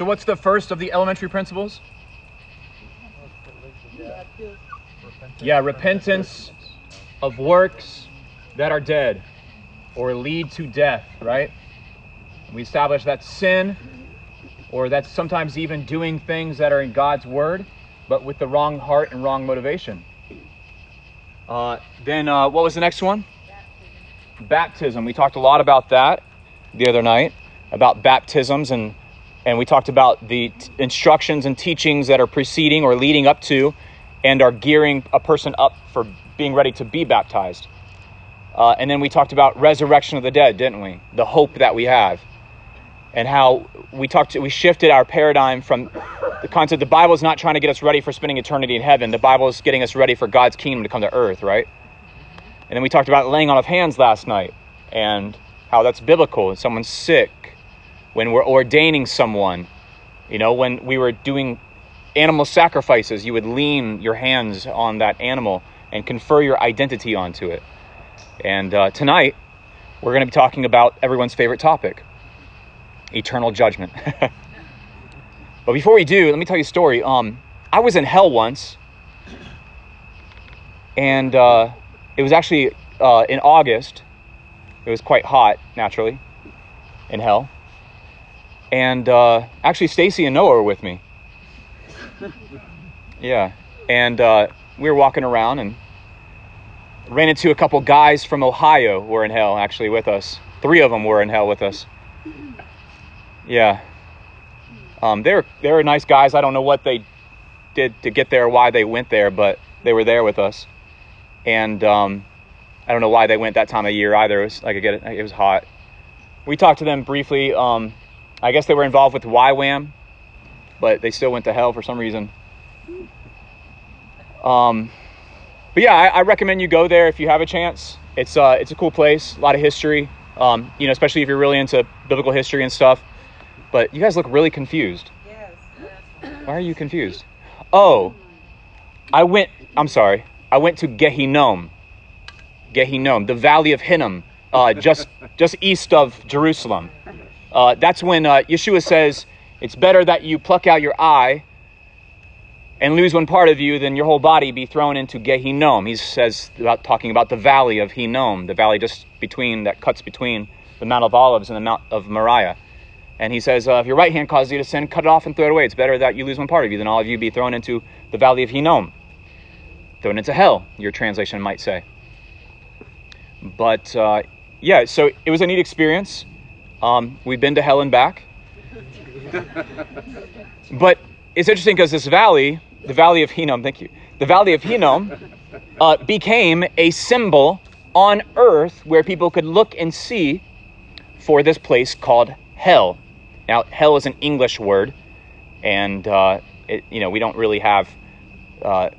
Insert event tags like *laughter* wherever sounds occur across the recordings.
So, what's the first of the elementary principles? Yeah, repentance of works that are dead or lead to death, right? We establish that sin, or that's sometimes even doing things that are in God's word, but with the wrong heart and wrong motivation. Uh, then, uh, what was the next one? Baptism. baptism. We talked a lot about that the other night, about baptisms, and, and we talked about the t- instructions and teachings that are preceding or leading up to and are gearing a person up for being ready to be baptized. Uh, and then we talked about resurrection of the dead, didn't we? The hope that we have, and how we talked. we shifted our paradigm from the concept. The Bible is not trying to get us ready for spending eternity in heaven. The Bible is getting us ready for God's kingdom to come to earth, right? And then we talked about laying on of hands last night, and how that's biblical. When someone's sick, when we're ordaining someone, you know, when we were doing animal sacrifices, you would lean your hands on that animal and confer your identity onto it. And uh, tonight, we're going to be talking about everyone's favorite topic eternal judgment. *laughs* but before we do, let me tell you a story. Um, I was in hell once, and uh, it was actually uh, in August. It was quite hot, naturally, in hell. And uh, actually, Stacy and Noah were with me. *laughs* Yeah, and uh, we were walking around and ran into a couple guys from Ohio who were in hell actually with us. Three of them were in hell with us. Yeah. Um, they're they're nice guys. I don't know what they did to get there, why they went there, but they were there with us. And um, I don't know why they went that time of year either. It was like I get it, it was hot. We talked to them briefly. Um, I guess they were involved with YWAM, but they still went to hell for some reason. Um, but yeah, I, I, recommend you go there if you have a chance. It's uh, it's a cool place, a lot of history. Um, you know, especially if you're really into biblical history and stuff. But you guys look really confused. Yes. Why are you confused? Oh, I went. I'm sorry. I went to Gehinnom. Gehinnom, the valley of Hinnom, uh, just just east of Jerusalem. Uh, that's when uh, Yeshua says, "It's better that you pluck out your eye and lose one part of you, than your whole body be thrown into Gehinnom. He says about talking about the valley of Hinnom, the valley just between that cuts between the Mount of Olives and the Mount of Moriah. And he says, uh, if your right hand causes you to sin, cut it off and throw it away. It's better that you lose one part of you than all of you be thrown into the valley of Hinnom, thrown into hell. Your translation might say. But uh, yeah, so it was a neat experience. Um, we've been to hell and back. but it's interesting because this valley the Valley of Hinnom, thank you. The Valley of Hinnom uh, became a symbol on earth where people could look and see for this place called hell. Now, hell is an English word, and uh, it, you know we don't really have uh,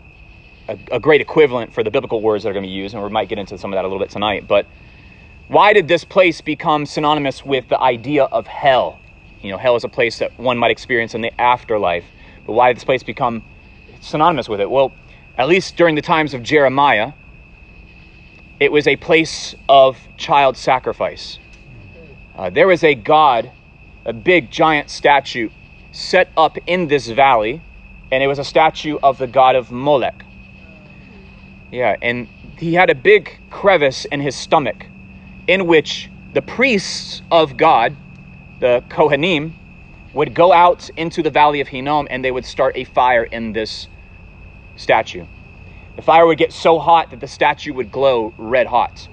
a, a, great equivalent for the biblical words that are going to be used, and we might get into some of that a little bit tonight. But why did this place become synonymous with the idea of hell? You know, hell is a place that one might experience in the afterlife. But why did this place become synonymous with it? Well, at least during the times of Jeremiah, it was a place of child sacrifice. Uh, there was a god, a big giant statue set up in this valley, and it was a statue of the god of Molech. Yeah, and he had a big crevice in his stomach in which the priests of God, the Kohanim, would go out into the valley of Hinnom and they would start a fire in this statue. The fire would get so hot that the statue would glow red hot.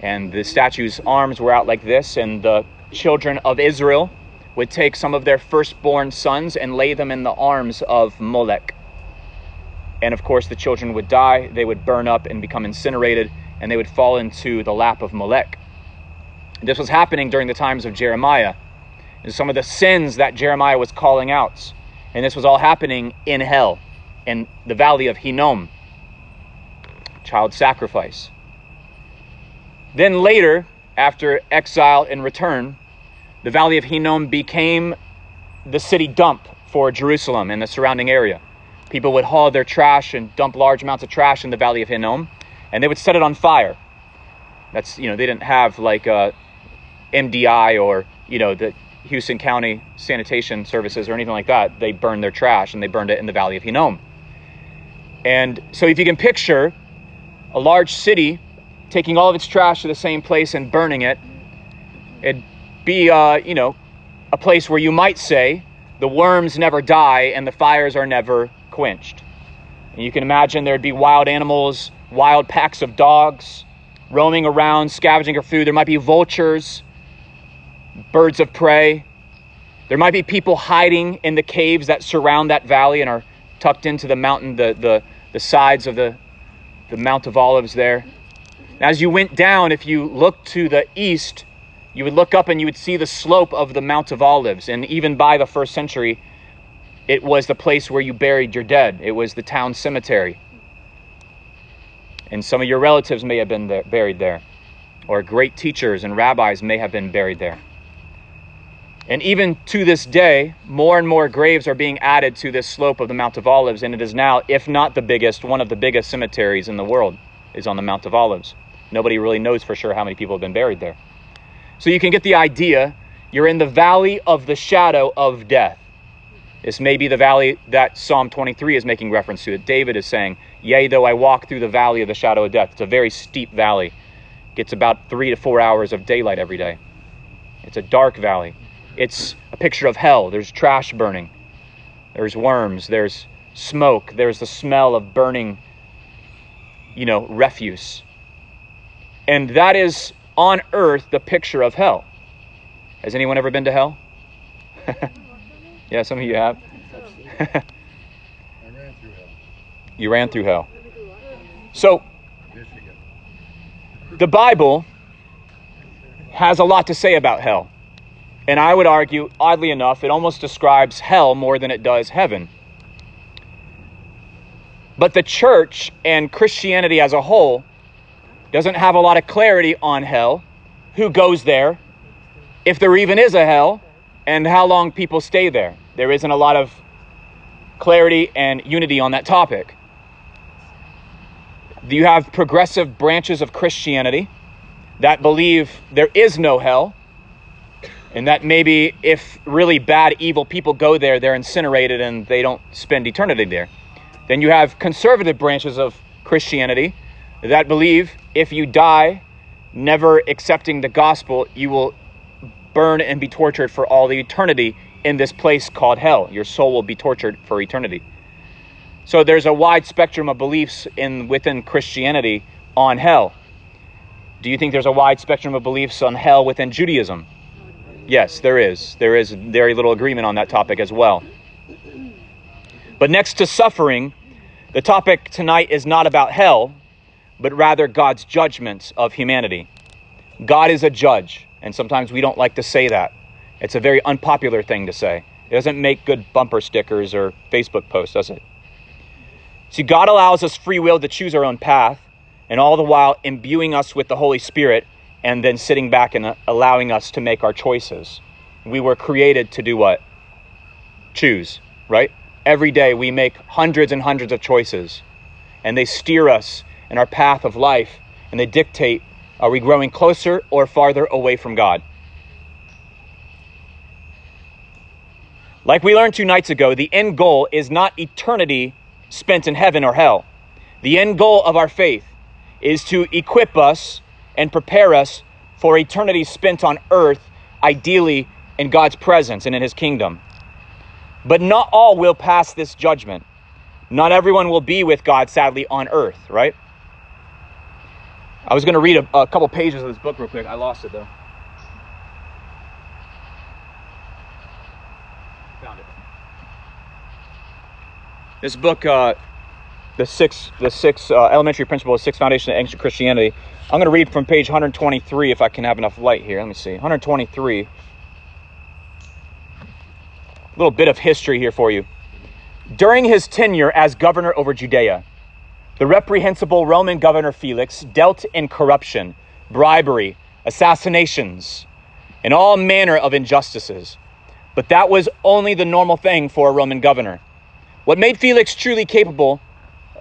And the statue's arms were out like this, and the children of Israel would take some of their firstborn sons and lay them in the arms of Molech. And of course, the children would die, they would burn up and become incinerated, and they would fall into the lap of Molech. This was happening during the times of Jeremiah. And some of the sins that Jeremiah was calling out. And this was all happening in hell in the valley of Hinnom, child sacrifice. Then later, after exile and return, the valley of Hinnom became the city dump for Jerusalem and the surrounding area. People would haul their trash and dump large amounts of trash in the valley of Hinnom, and they would set it on fire. That's, you know, they didn't have like uh, MDI or, you know, the Houston County sanitation services or anything like that. They burned their trash and they burned it in the Valley of Hinnom. And so if you can picture a large city taking all of its trash to the same place and burning it, it'd be, uh, you know, a place where you might say the worms never die and the fires are never quenched. And you can imagine there'd be wild animals, wild packs of dogs roaming around, scavenging for food. There might be vultures, birds of prey. There might be people hiding in the caves that surround that valley and are tucked into the mountain, the, the, the sides of the, the Mount of Olives there. As you went down, if you looked to the east, you would look up and you would see the slope of the Mount of Olives. And even by the first century, it was the place where you buried your dead, it was the town cemetery. And some of your relatives may have been there, buried there, or great teachers and rabbis may have been buried there. And even to this day, more and more graves are being added to this slope of the Mount of Olives, and it is now, if not the biggest, one of the biggest cemeteries in the world is on the Mount of Olives. Nobody really knows for sure how many people have been buried there. So you can get the idea. You're in the valley of the shadow of death. This may be the valley that Psalm 23 is making reference to, David is saying, Yea, though I walk through the valley of the shadow of death. It's a very steep valley. Gets about three to four hours of daylight every day. It's a dark valley. It's a picture of hell. There's trash burning. There's worms. There's smoke. There's the smell of burning, you know, refuse. And that is on earth the picture of hell. Has anyone ever been to hell? *laughs* yeah, some of you have. I ran through hell. You ran through hell. So, the Bible has a lot to say about hell. And I would argue, oddly enough, it almost describes hell more than it does heaven. But the church and Christianity as a whole doesn't have a lot of clarity on hell, who goes there, if there even is a hell, and how long people stay there. There isn't a lot of clarity and unity on that topic. You have progressive branches of Christianity that believe there is no hell, and that maybe if really bad, evil people go there, they're incinerated and they don't spend eternity there. Then you have conservative branches of Christianity that believe if you die never accepting the gospel, you will burn and be tortured for all the eternity in this place called hell. Your soul will be tortured for eternity. So there's a wide spectrum of beliefs in within Christianity on hell. Do you think there's a wide spectrum of beliefs on hell within Judaism? Yes, there is. There is very little agreement on that topic as well. But next to suffering, the topic tonight is not about hell, but rather God's judgments of humanity. God is a judge, and sometimes we don't like to say that. It's a very unpopular thing to say. It doesn't make good bumper stickers or Facebook posts, does it? See, God allows us free will to choose our own path, and all the while imbuing us with the Holy Spirit and then sitting back and allowing us to make our choices. We were created to do what? Choose, right? Every day we make hundreds and hundreds of choices, and they steer us in our path of life, and they dictate are we growing closer or farther away from God? Like we learned two nights ago, the end goal is not eternity spent in heaven or hell. The end goal of our faith is to equip us and prepare us for eternity spent on earth, ideally in God's presence and in His kingdom. But not all will pass this judgment. Not everyone will be with God, sadly, on earth, right? I was going to read a, a couple pages of this book real quick. I lost it though. Found it. This book, uh, the six, the six uh, elementary principles, six foundation of ancient Christianity. I'm going to read from page 123 if I can have enough light here. Let me see. 123. A little bit of history here for you. During his tenure as governor over Judea, the reprehensible Roman governor Felix dealt in corruption, bribery, assassinations, and all manner of injustices. But that was only the normal thing for a Roman governor. What made Felix truly capable,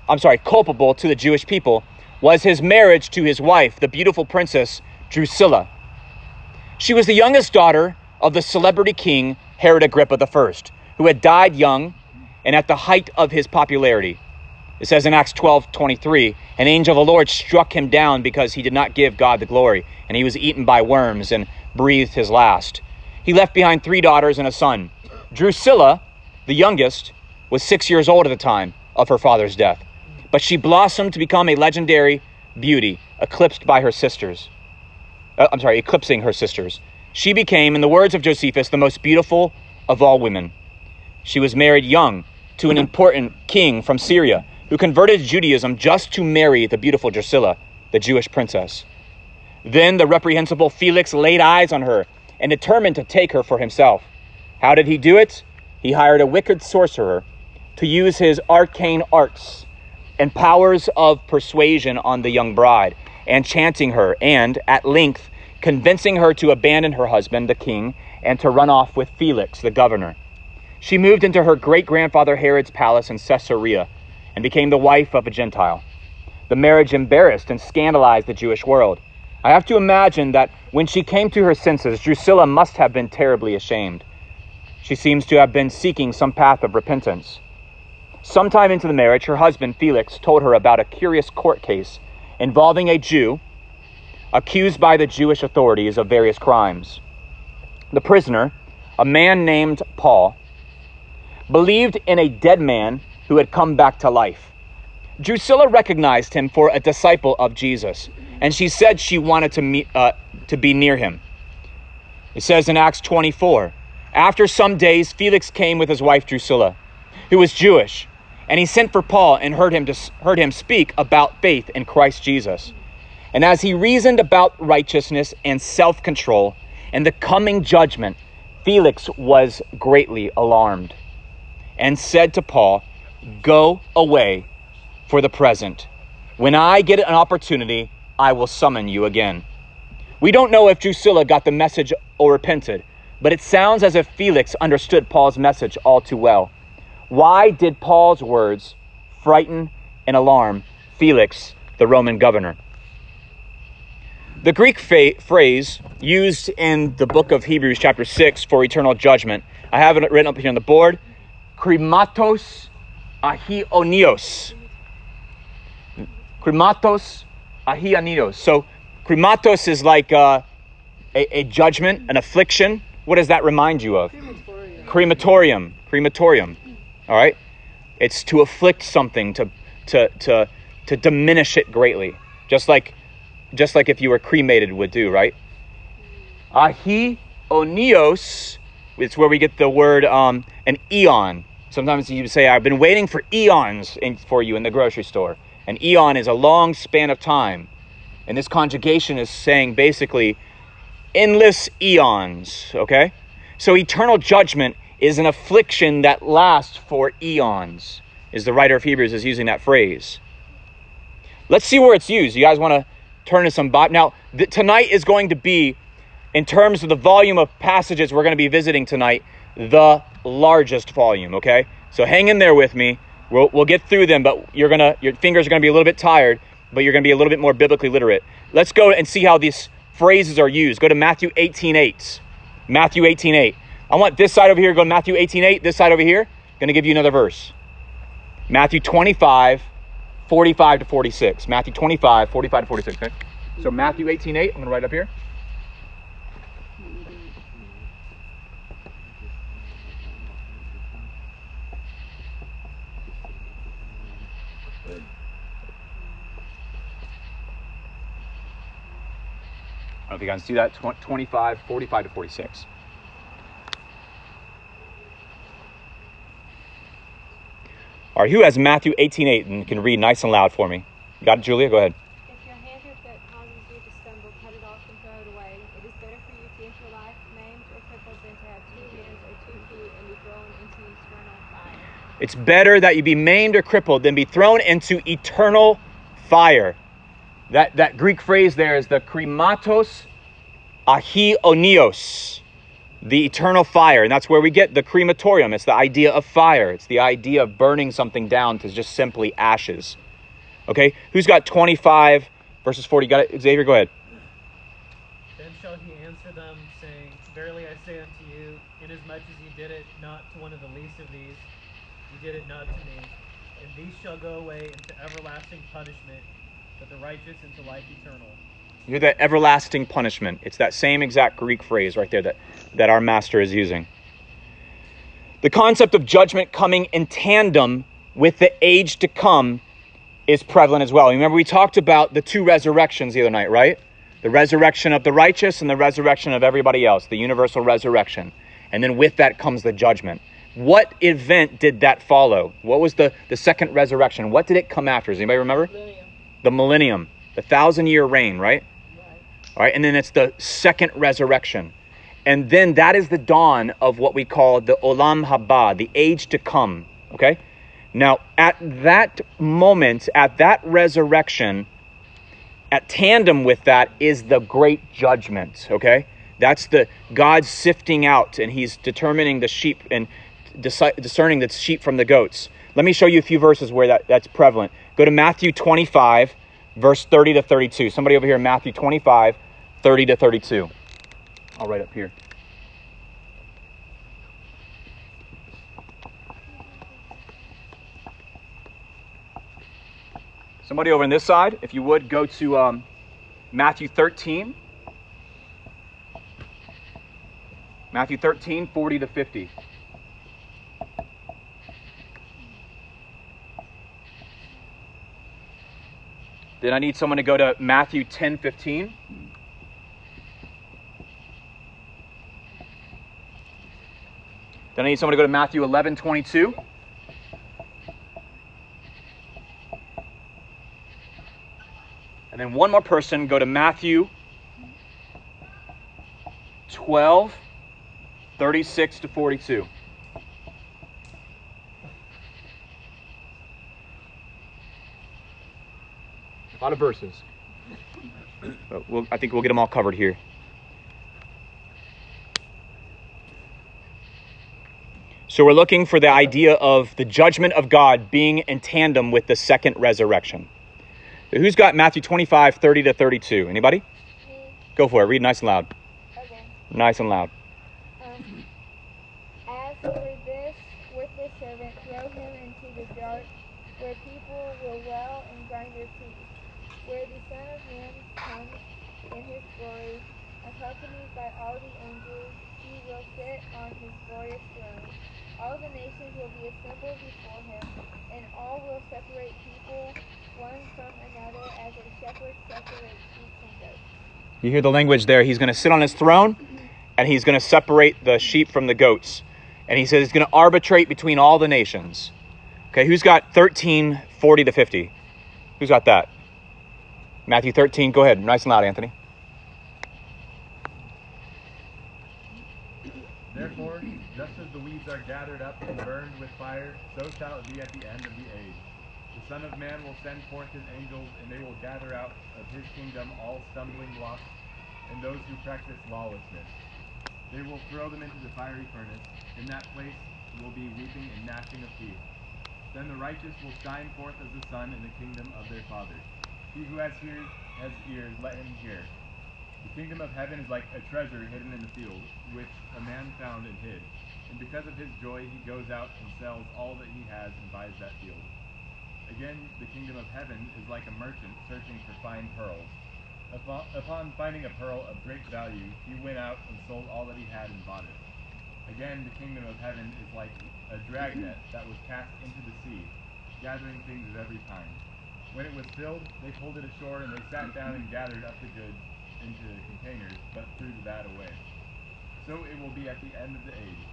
I'm sorry, culpable to the Jewish people was his marriage to his wife, the beautiful princess Drusilla. She was the youngest daughter of the celebrity king Herod Agrippa I, who had died young and at the height of his popularity. It says in Acts 12 23, an angel of the Lord struck him down because he did not give God the glory, and he was eaten by worms and breathed his last. He left behind three daughters and a son. Drusilla, the youngest, was six years old at the time of her father's death, but she blossomed to become a legendary beauty, eclipsed by her sisters. Uh, I'm sorry, eclipsing her sisters. She became, in the words of Josephus, the most beautiful of all women. She was married young to an important king from Syria who converted Judaism just to marry the beautiful Drusilla, the Jewish princess. Then the reprehensible Felix laid eyes on her and determined to take her for himself. How did he do it? He hired a wicked sorcerer to use his arcane arts and powers of persuasion on the young bride, enchanting her, and at length convincing her to abandon her husband, the king, and to run off with Felix, the governor. She moved into her great grandfather Herod's palace in Caesarea and became the wife of a Gentile. The marriage embarrassed and scandalized the Jewish world. I have to imagine that when she came to her senses, Drusilla must have been terribly ashamed. She seems to have been seeking some path of repentance. Sometime into the marriage, her husband, Felix, told her about a curious court case involving a Jew accused by the Jewish authorities of various crimes. The prisoner, a man named Paul, believed in a dead man who had come back to life. Drusilla recognized him for a disciple of Jesus, and she said she wanted to, meet, uh, to be near him. It says in Acts 24 After some days, Felix came with his wife Drusilla, who was Jewish, and he sent for Paul and heard him, to, heard him speak about faith in Christ Jesus. And as he reasoned about righteousness and self control and the coming judgment, Felix was greatly alarmed and said to Paul, Go away for the present. When I get an opportunity, I will summon you again. We don't know if Drusilla got the message or repented, but it sounds as if Felix understood Paul's message all too well. Why did Paul's words frighten and alarm Felix, the Roman governor? The Greek fa- phrase used in the book of Hebrews, chapter 6, for eternal judgment, I have it written up here on the board. Krimatos ahionios. Krimatos ahionios. So, krimatos is like uh, a, a, judgment, an affliction. What does that remind you of? Crematorium. Crematorium. Crematorium. All right? It's to afflict something, to, to, to, to diminish it greatly. Just like, just like if you were cremated would do, right? Ahionios, it's where we get the word um, an eon. Sometimes you say, I've been waiting for eons in, for you in the grocery store. An eon is a long span of time. And this conjugation is saying basically endless eons, okay? So eternal judgment is an affliction that lasts for eons, is the writer of Hebrews is using that phrase. Let's see where it's used. You guys want to turn to some Bible? Now, th- tonight is going to be, in terms of the volume of passages we're going to be visiting tonight, the largest volume, okay? So hang in there with me. We'll, we'll get through them, but you're gonna your fingers are gonna be a little bit tired, but you're gonna be a little bit more biblically literate. Let's go and see how these phrases are used. Go to Matthew 18 8. Matthew 18 8. I want this side over here, go to Matthew 18 8, this side over here. Gonna give you another verse. Matthew 25, 45 to 46. Matthew 25, 45 to 46. Okay? So Matthew 18 8, I'm gonna write up here. I don't know if you guys see that, 25, 45 to 46. All right, who has Matthew 18, 8 and can read nice and loud for me? You got it, Julia? Go ahead. If your hand or foot causes you to stumble, cut it off and throw it away. It is better for you to enter life maimed or crippled than to have two hands or two feet and be thrown into eternal fire. It's better that you be maimed or crippled than be thrown into eternal fire. That, that Greek phrase there is the krimatos ahionios, the eternal fire. And that's where we get the crematorium. It's the idea of fire, it's the idea of burning something down to just simply ashes. Okay, who's got 25 verses 40? Got it? Xavier, go ahead. Then shall he answer them, saying, Verily I say unto you, inasmuch as you did it not to one of the least of these, you did it not to me. And these shall go away into everlasting punishment, but the righteous into life eternal. You hear that everlasting punishment. It's that same exact Greek phrase right there that, that our master is using. The concept of judgment coming in tandem with the age to come is prevalent as well. Remember, we talked about the two resurrections the other night, right? The resurrection of the righteous and the resurrection of everybody else, the universal resurrection. And then with that comes the judgment. What event did that follow? What was the, the second resurrection? What did it come after? Does anybody remember? Millennium. The millennium, the thousand year reign, right? All right, and then it's the second resurrection. And then that is the dawn of what we call the Olam Haba, the age to come. Okay? Now, at that moment, at that resurrection, at tandem with that is the great judgment. Okay? That's the God sifting out and he's determining the sheep and discerning the sheep from the goats. Let me show you a few verses where that, that's prevalent. Go to Matthew 25, verse 30 to 32. Somebody over here, Matthew 25, 30 to 32. I'll write up here. Somebody over on this side, if you would, go to um, Matthew 13. Matthew 13, 40 to 50. Then I need someone to go to Matthew 10, 15. Then I need someone to go to Matthew 11, 22. And then one more person go to Matthew 12, 36 to 42. Lot of verses. But we'll, I think we'll get them all covered here. So we're looking for the idea of the judgment of God being in tandem with the second resurrection. Who's got Matthew 25, 30 to 32? Anybody? Go for it. Read nice and loud. Okay. Nice and loud. Um, as for this worthless servant, throw him into the dark, where people will wail and grind their teeth. Where the Son of Man comes in his glory, accompanied by all the angels, he will sit on his glorious throne. All the nations will be assembled before him, and all will separate people one from another as a shepherd separates sheep from goats. You hear the language there. He's going to sit on his throne and he's going to separate the sheep from the goats. And he says he's going to arbitrate between all the nations. Okay, who's got 13, 40 to 50? Who's got that? Matthew 13. Go ahead. Nice and loud, Anthony. Therefore, just as the weeds are gathered up and burned with fire, so shall it be at the end of the age. The Son of Man will send forth his angels, and they will gather out of his kingdom all stumbling blocks and those who practice lawlessness. They will throw them into the fiery furnace. In that place will be weeping and gnashing of teeth. Then the righteous will shine forth as the sun in the kingdom of their Father. He who has ears, has ears, let him hear. The kingdom of heaven is like a treasure hidden in the field, which a man found and hid. And because of his joy, he goes out and sells all that he has and buys that field. Again, the kingdom of heaven is like a merchant searching for fine pearls. Upon, finding a pearl of great value, he went out and sold all that he had and bought it. Again, the kingdom of heaven is like a dragnet that was cast into the sea, gathering things of every kind. When it was filled, they pulled it ashore, and they sat down and gathered up the goods into containers, but threw the bad away. So it will be at the end of the age.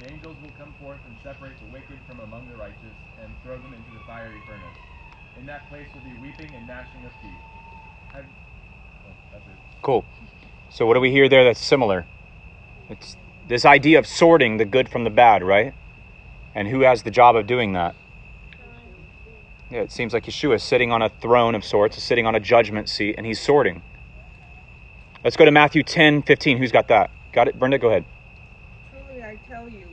The angels will come forth and separate the wicked from among the righteous, and throw them into the fiery furnace. In that place will be weeping and gnashing of teeth. Have, oh. Cool. So what do we hear there that's similar? It's this idea of sorting the good from the bad, right? And who has the job of doing that? Yeah, it seems like Yeshua is sitting on a throne of sorts, is sitting on a judgment seat, and he's sorting. Let's go to Matthew 10, 15. Who's got that? Got it? Brenda, go ahead. Truly I tell you,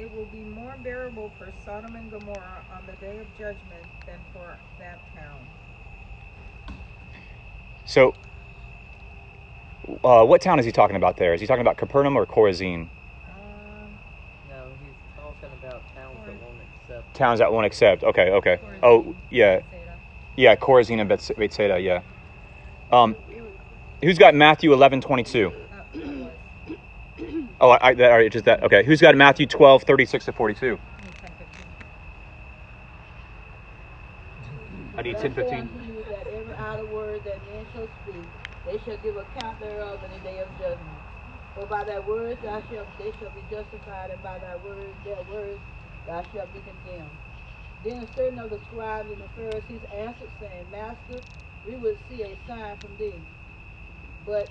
it will be more bearable for Sodom and Gomorrah on the day of judgment than for that town. So, uh, what town is he talking about there? Is he talking about Capernaum or Chorazin? Uh, no, he's talking about towns that won't accept. Towns that won't accept. Okay, okay. Oh, yeah. Yeah, Chorazin and Beths- Bethsaida, yeah. Um, who's got Matthew 11, 22? Oh, I, I, that, all right, just that. Okay. Who's got Matthew 12, 36 to 42? I need 10, 15. that every idle word that men shall speak, they shall give account thereof in the day of judgment. For by thy words thou shalt, they shall be justified, and by thy words, their words, thou shalt be condemned. Then certain of the scribes and the Pharisees answered, saying, Master, we would see a sign from thee. But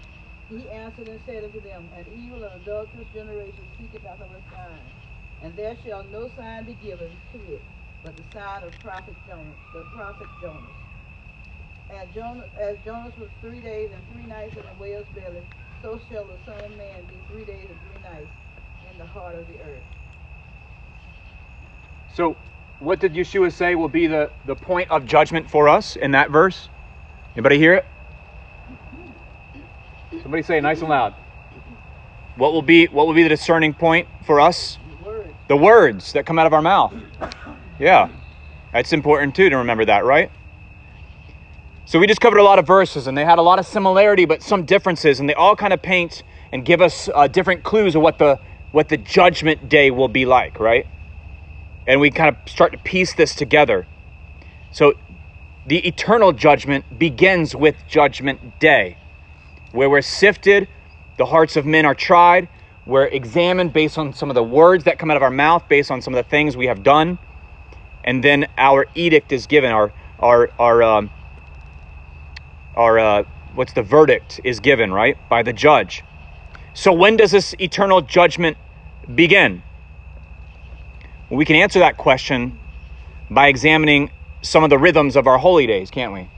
he answered and said unto them, An evil and adulterous generation seeketh after a sign, and there shall no sign be given to it, but the sign of prophet Jonas, the prophet Jonas. And Jonas, as Jonas was three days and three nights in the whale's belly, so shall the Son of Man be three days and three nights in the heart of the earth. So, what did Yeshua say will be the, the point of judgment for us in that verse? Anybody hear it? Somebody say it nice and loud. What will be what will be the discerning point for us? Word. The words that come out of our mouth. Yeah. That's important too to remember that, right? So we just covered a lot of verses and they had a lot of similarity but some differences and they all kind of paint and give us uh, different clues of what the what the judgment day will be like, right? And we kind of start to piece this together. So the eternal judgment begins with judgment day where we're sifted, the hearts of men are tried, we're examined based on some of the words that come out of our mouth, based on some of the things we have done, and then our edict is given. Our our our um, our uh, what's the verdict is given right by the judge. So when does this eternal judgment begin? We can answer that question by examining some of the rhythms of our holy days, can't we?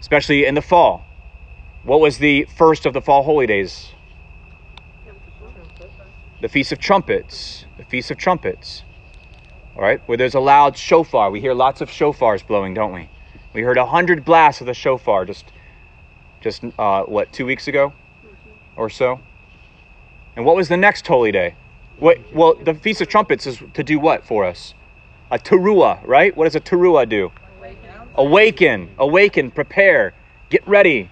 Especially in the fall. What was the first of the fall holy days? The Feast of Trumpets. The Feast of Trumpets. All right, where there's a loud shofar. We hear lots of shofars blowing, don't we? We heard a hundred blasts of the shofar just, just uh, what, two weeks ago, or so. And what was the next holy day? What? Well, the Feast of Trumpets is to do what for us? A teruah, right? What does a teruah do? Awaken, awaken, prepare, get ready,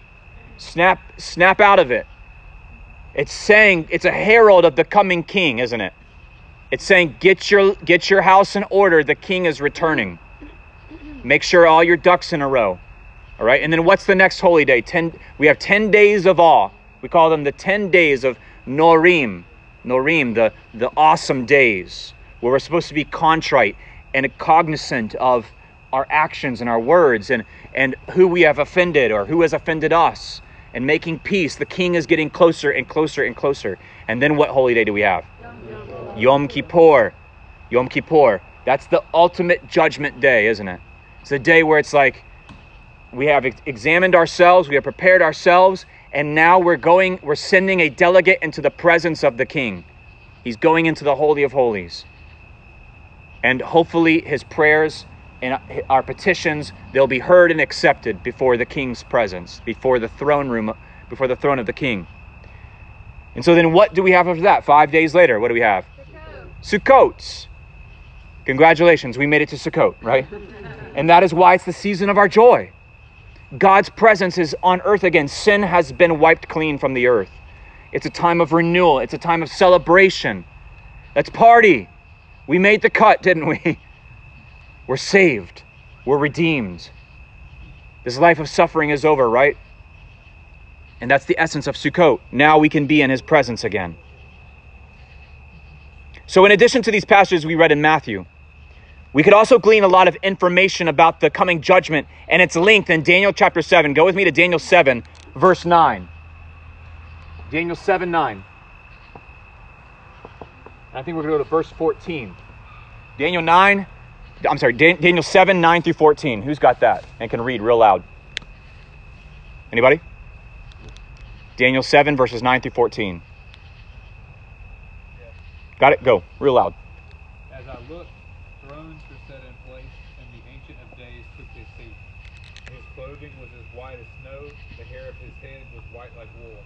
snap, snap out of it. It's saying it's a herald of the coming king, isn't it? It's saying get your get your house in order. The king is returning. Make sure all your ducks in a row. All right. And then what's the next holy day? Ten. We have ten days of awe. We call them the ten days of Norim. Norim, the the awesome days where we're supposed to be contrite and cognizant of our actions and our words and and who we have offended or who has offended us and making peace. The king is getting closer and closer and closer. And then what holy day do we have? Yom Kippur. Yom Kippur. That's the ultimate judgment day, isn't it? It's a day where it's like we have examined ourselves, we have prepared ourselves, and now we're going, we're sending a delegate into the presence of the king. He's going into the Holy of Holies. And hopefully his prayers and uh, our petitions, they'll be heard and accepted before the king's presence, before the throne room, before the throne of the king. And so then what do we have after that? Five days later, what do we have? Sukkot. Congratulations, we made it to Sukkot, right? and that is why it's the season of our joy. God's presence is on earth again. Sin has been wiped clean from the earth. It's a time of renewal, it's a time of celebration. Let's party. We made the cut, *laughs* didn't we? We're saved. We're redeemed. This life of suffering is over, right? And that's the essence of Sukkot. Now we can be in his presence again. So, in addition to these passages we read in Matthew, we could also glean a lot of information about the coming judgment and its length in Daniel chapter 7. Go with me to Daniel 7, verse 9. Daniel 7, 9. I think we're going to go to verse 14. Daniel 9, I'm sorry, Daniel 7, 9 through 14. Who's got that and can read real loud? Anybody? Daniel 7, verses 9 through 14. Got it? Go, real loud. As I looked, thrones were set in place, and the Ancient of Days took his seat. His clothing was as white as snow, the hair of his head was white like wool.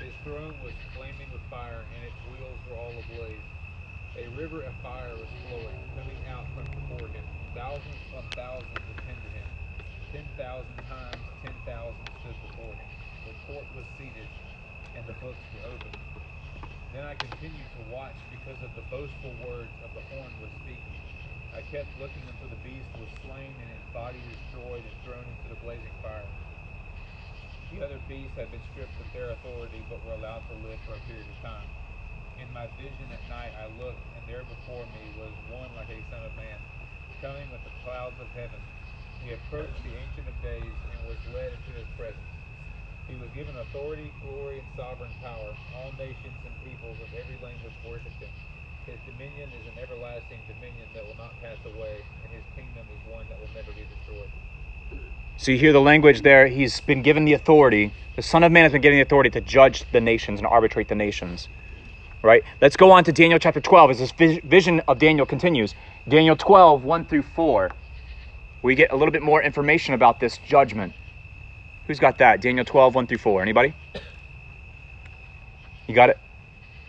His throne was flaming with fire, and its wheels were all ablaze. A river of fire was flowing, coming out from before him. Thousands on thousands attended him. Ten thousand times ten thousand stood before him. The court was seated, and the books were opened. Then I continued to watch because of the boastful words of the horn was speaking. I kept looking until the beast was slain and its body destroyed and thrown into the blazing fire. The other beasts had been stripped of their authority but were allowed to live for a period of time. In my vision at night I looked, and there before me was one like a son of man, coming with the clouds of heaven. He approached the Ancient of Days and was led into his presence. He was given authority, glory, and sovereign power. All nations and peoples of every language worshiped him. His dominion is an everlasting dominion that will not pass away, and his kingdom is one that will never be destroyed. So you hear the language there. He's been given the authority. The Son of Man has been given the authority to judge the nations and arbitrate the nations. Right? Let's go on to Daniel chapter 12 as this vision of Daniel continues. Daniel 12, 1 through 4. We get a little bit more information about this judgment. Who's got that? Daniel 12, 1 through 4. Anybody? You got it?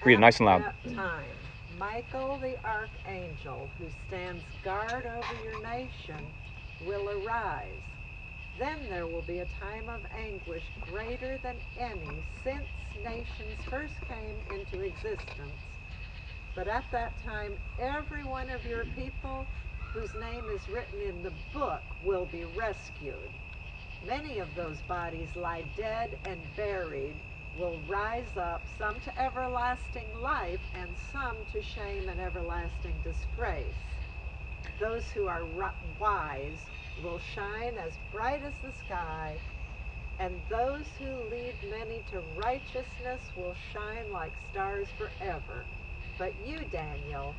Read it nice and loud. That time, Michael the archangel, who stands guard over your nation, will arise. Then there will be a time of anguish greater than any since nations first came into existence. But at that time, every one of your people whose name is written in the book will be rescued. Many of those bodies lie dead and buried, will rise up, some to everlasting life, and some to shame and everlasting disgrace. Those who are wise will shine as bright as the sky, and those who lead many to righteousness will shine like stars forever. But you, Daniel,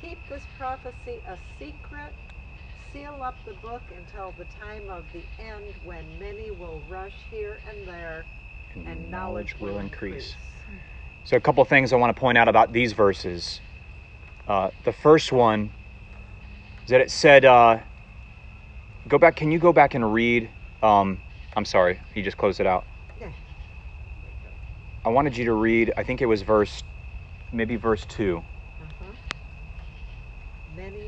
keep this prophecy a secret. Seal up the book until the time of the end when many will rush here and there and knowledge will increase. So, a couple things I want to point out about these verses. Uh, the first one is that it said, uh, go back, can you go back and read? Um, I'm sorry, you just closed it out. Yeah. I wanted you to read, I think it was verse, maybe verse 2. Uh-huh. Many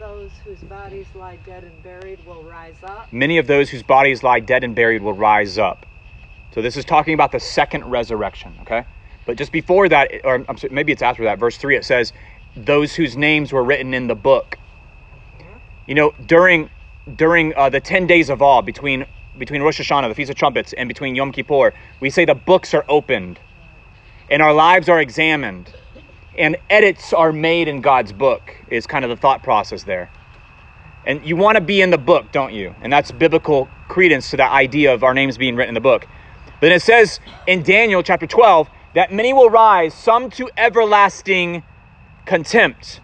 those whose bodies lie dead and buried will rise up. Many of those whose bodies lie dead and buried will rise up. So, this is talking about the second resurrection, okay? But just before that, or sorry, maybe it's after that, verse 3, it says, those whose names were written in the book. You know, during during uh, the 10 days of awe between between Rosh Hashanah, the Feast of Trumpets, and between Yom Kippur, we say the books are opened and our lives are examined and edits are made in God's book, is kind of the thought process there. And you want to be in the book, don't you? And that's biblical credence to that idea of our names being written in the book. Then it says in Daniel chapter 12 that many will rise, some to everlasting contempt.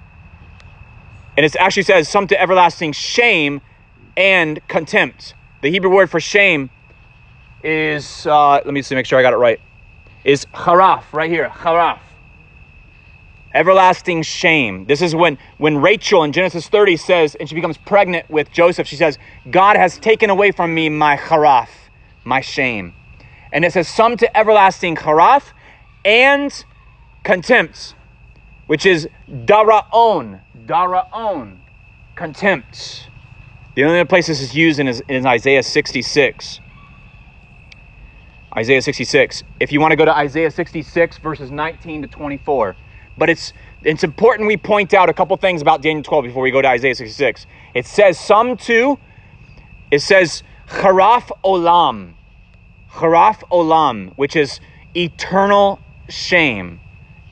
And it actually says some to everlasting shame and contempt. The Hebrew word for shame is, uh, let me see, make sure I got it right, is haraf, right here, haraf. Everlasting shame. This is when, when Rachel in Genesis 30 says, and she becomes pregnant with Joseph, she says, God has taken away from me my haraf, my shame. And it says, some to everlasting haraf and contempt, which is daraon, daraon, contempt. The only other place this is used in is, in Isaiah 66. Isaiah 66. If you want to go to Isaiah 66, verses 19 to 24. But it's it's important we point out a couple things about Daniel 12 before we go to Isaiah 66. It says some too, it says Haraf Olam. Haraf Olam, which is eternal shame,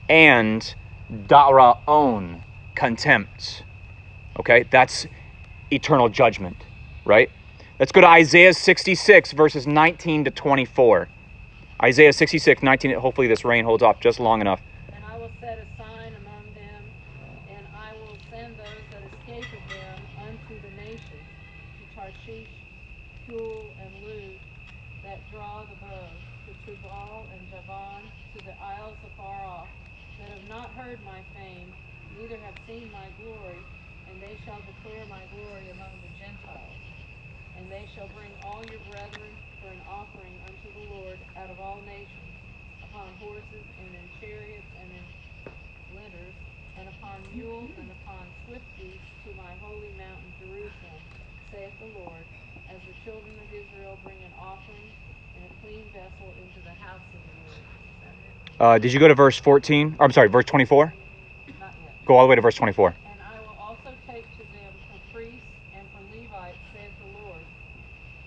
and Daraon, contempt. Okay, that's eternal judgment, right? Let's go to Isaiah 66, verses 19 to 24. Isaiah 66, 19. Hopefully, this rain holds off just long enough. And I will set a sign among them, and I will send those that escape of them unto the nations, to Tarshish, Pul, and Lud, that draw the bow, to Tubal and Javan, to the isles afar off, that have not heard my fame, neither have seen my glory, and they shall declare my glory among the Gentiles. And they shall bring all your brethren for an offering unto the Lord out of all nations, upon horses and in chariots and in litters, and mules and upon swift beasts to my holy mountain Jerusalem, saith the Lord, as the children of Israel bring an offering in a clean vessel into the house of the Lord. Is that it? Uh, did you go to verse 14? Or, I'm sorry, verse 24? Not yet. Go all the way to verse 24. And I will also take to them for priests and for Levites, saith the Lord.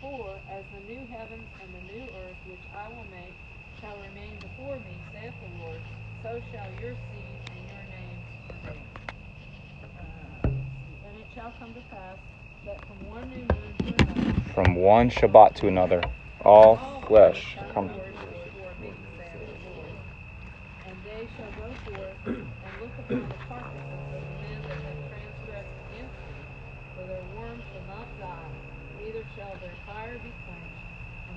For as the new heavens and the new earth which I will make shall remain before me, saith the Lord, so shall your seed and your names remain. Uh, and it shall come to pass that from one new moon to another, From one Shabbat to another, all flesh shall come. the Lord restore me, saith the Lord. And they shall go forth and look upon the carcasses of the men that have transgressed against me, for their worms shall not die, neither shall their fire be quenched,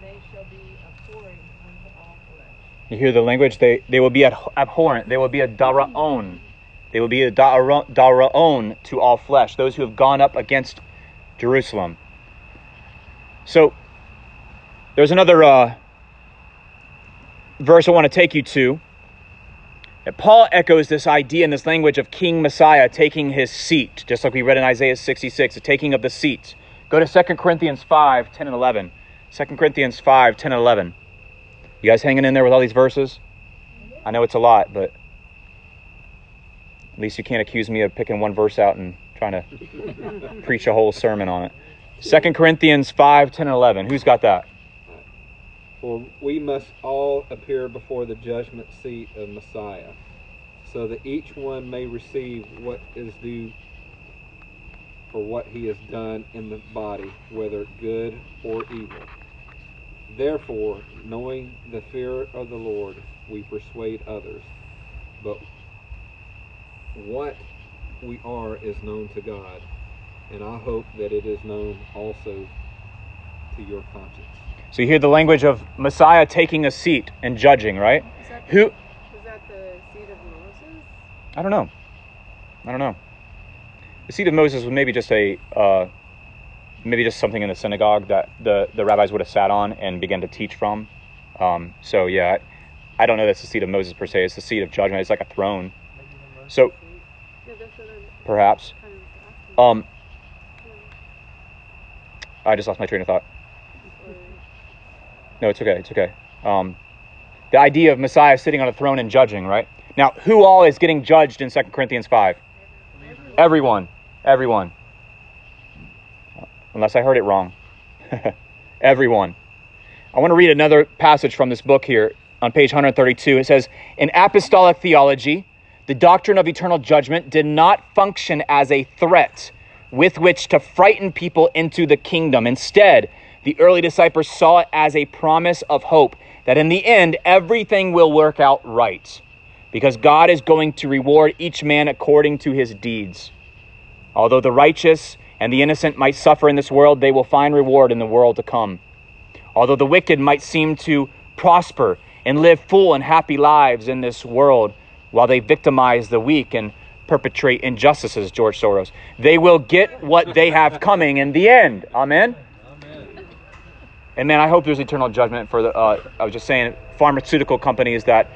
they shall be abhorring unto all flesh. You hear the language? They they will be abhorrent. They will be a daraon. They will be a daraon to all flesh. Those who have gone up against Jerusalem. So there's another uh, verse I want to take you to. Paul echoes this idea in this language of King Messiah taking his seat, just like we read in Isaiah 66, the taking of the seat. Go to 2 Corinthians 5, 10 and 11. 2 Corinthians 5, 10 and 11. You guys hanging in there with all these verses? I know it's a lot, but at least you can't accuse me of picking one verse out and trying to *laughs* preach a whole sermon on it. 2 Corinthians 5, 10 and 11. Who's got that? For we must all appear before the judgment seat of Messiah, so that each one may receive what is due for what he has done in the body, whether good or evil. Therefore, knowing the fear of the Lord, we persuade others. But what we are is known to God, and I hope that it is known also to your conscience. So you hear the language of Messiah taking a seat and judging, right? Is that, Who? is that the seat of Moses? I don't know. I don't know. The seat of Moses was maybe just a, uh, maybe just something in the synagogue that the, the rabbis would have sat on and began to teach from. Um, so yeah, I, I don't know that's the seat of Moses per se. It's the seat of judgment. It's like a throne. So Yeah, that's what I'm perhaps. kind of. Um, I just lost my train of thought. No, it's okay. It's okay. Um, the idea of Messiah sitting on a throne and judging, right? Now, who all is getting judged in 2 Corinthians 5? Everyone. Everyone. Unless I heard it wrong. *laughs* Everyone. I want to read another passage from this book here on page 132. It says In apostolic theology, the doctrine of eternal judgment did not function as a threat with which to frighten people into the kingdom. Instead, the early disciples saw it as a promise of hope that in the end, everything will work out right because God is going to reward each man according to his deeds. Although the righteous and the innocent might suffer in this world, they will find reward in the world to come. Although the wicked might seem to prosper and live full and happy lives in this world while they victimize the weak and perpetrate injustices, George Soros, they will get what they have *laughs* coming in the end. Amen. And man, I hope there's eternal judgment for the. Uh, I was just saying, pharmaceutical companies that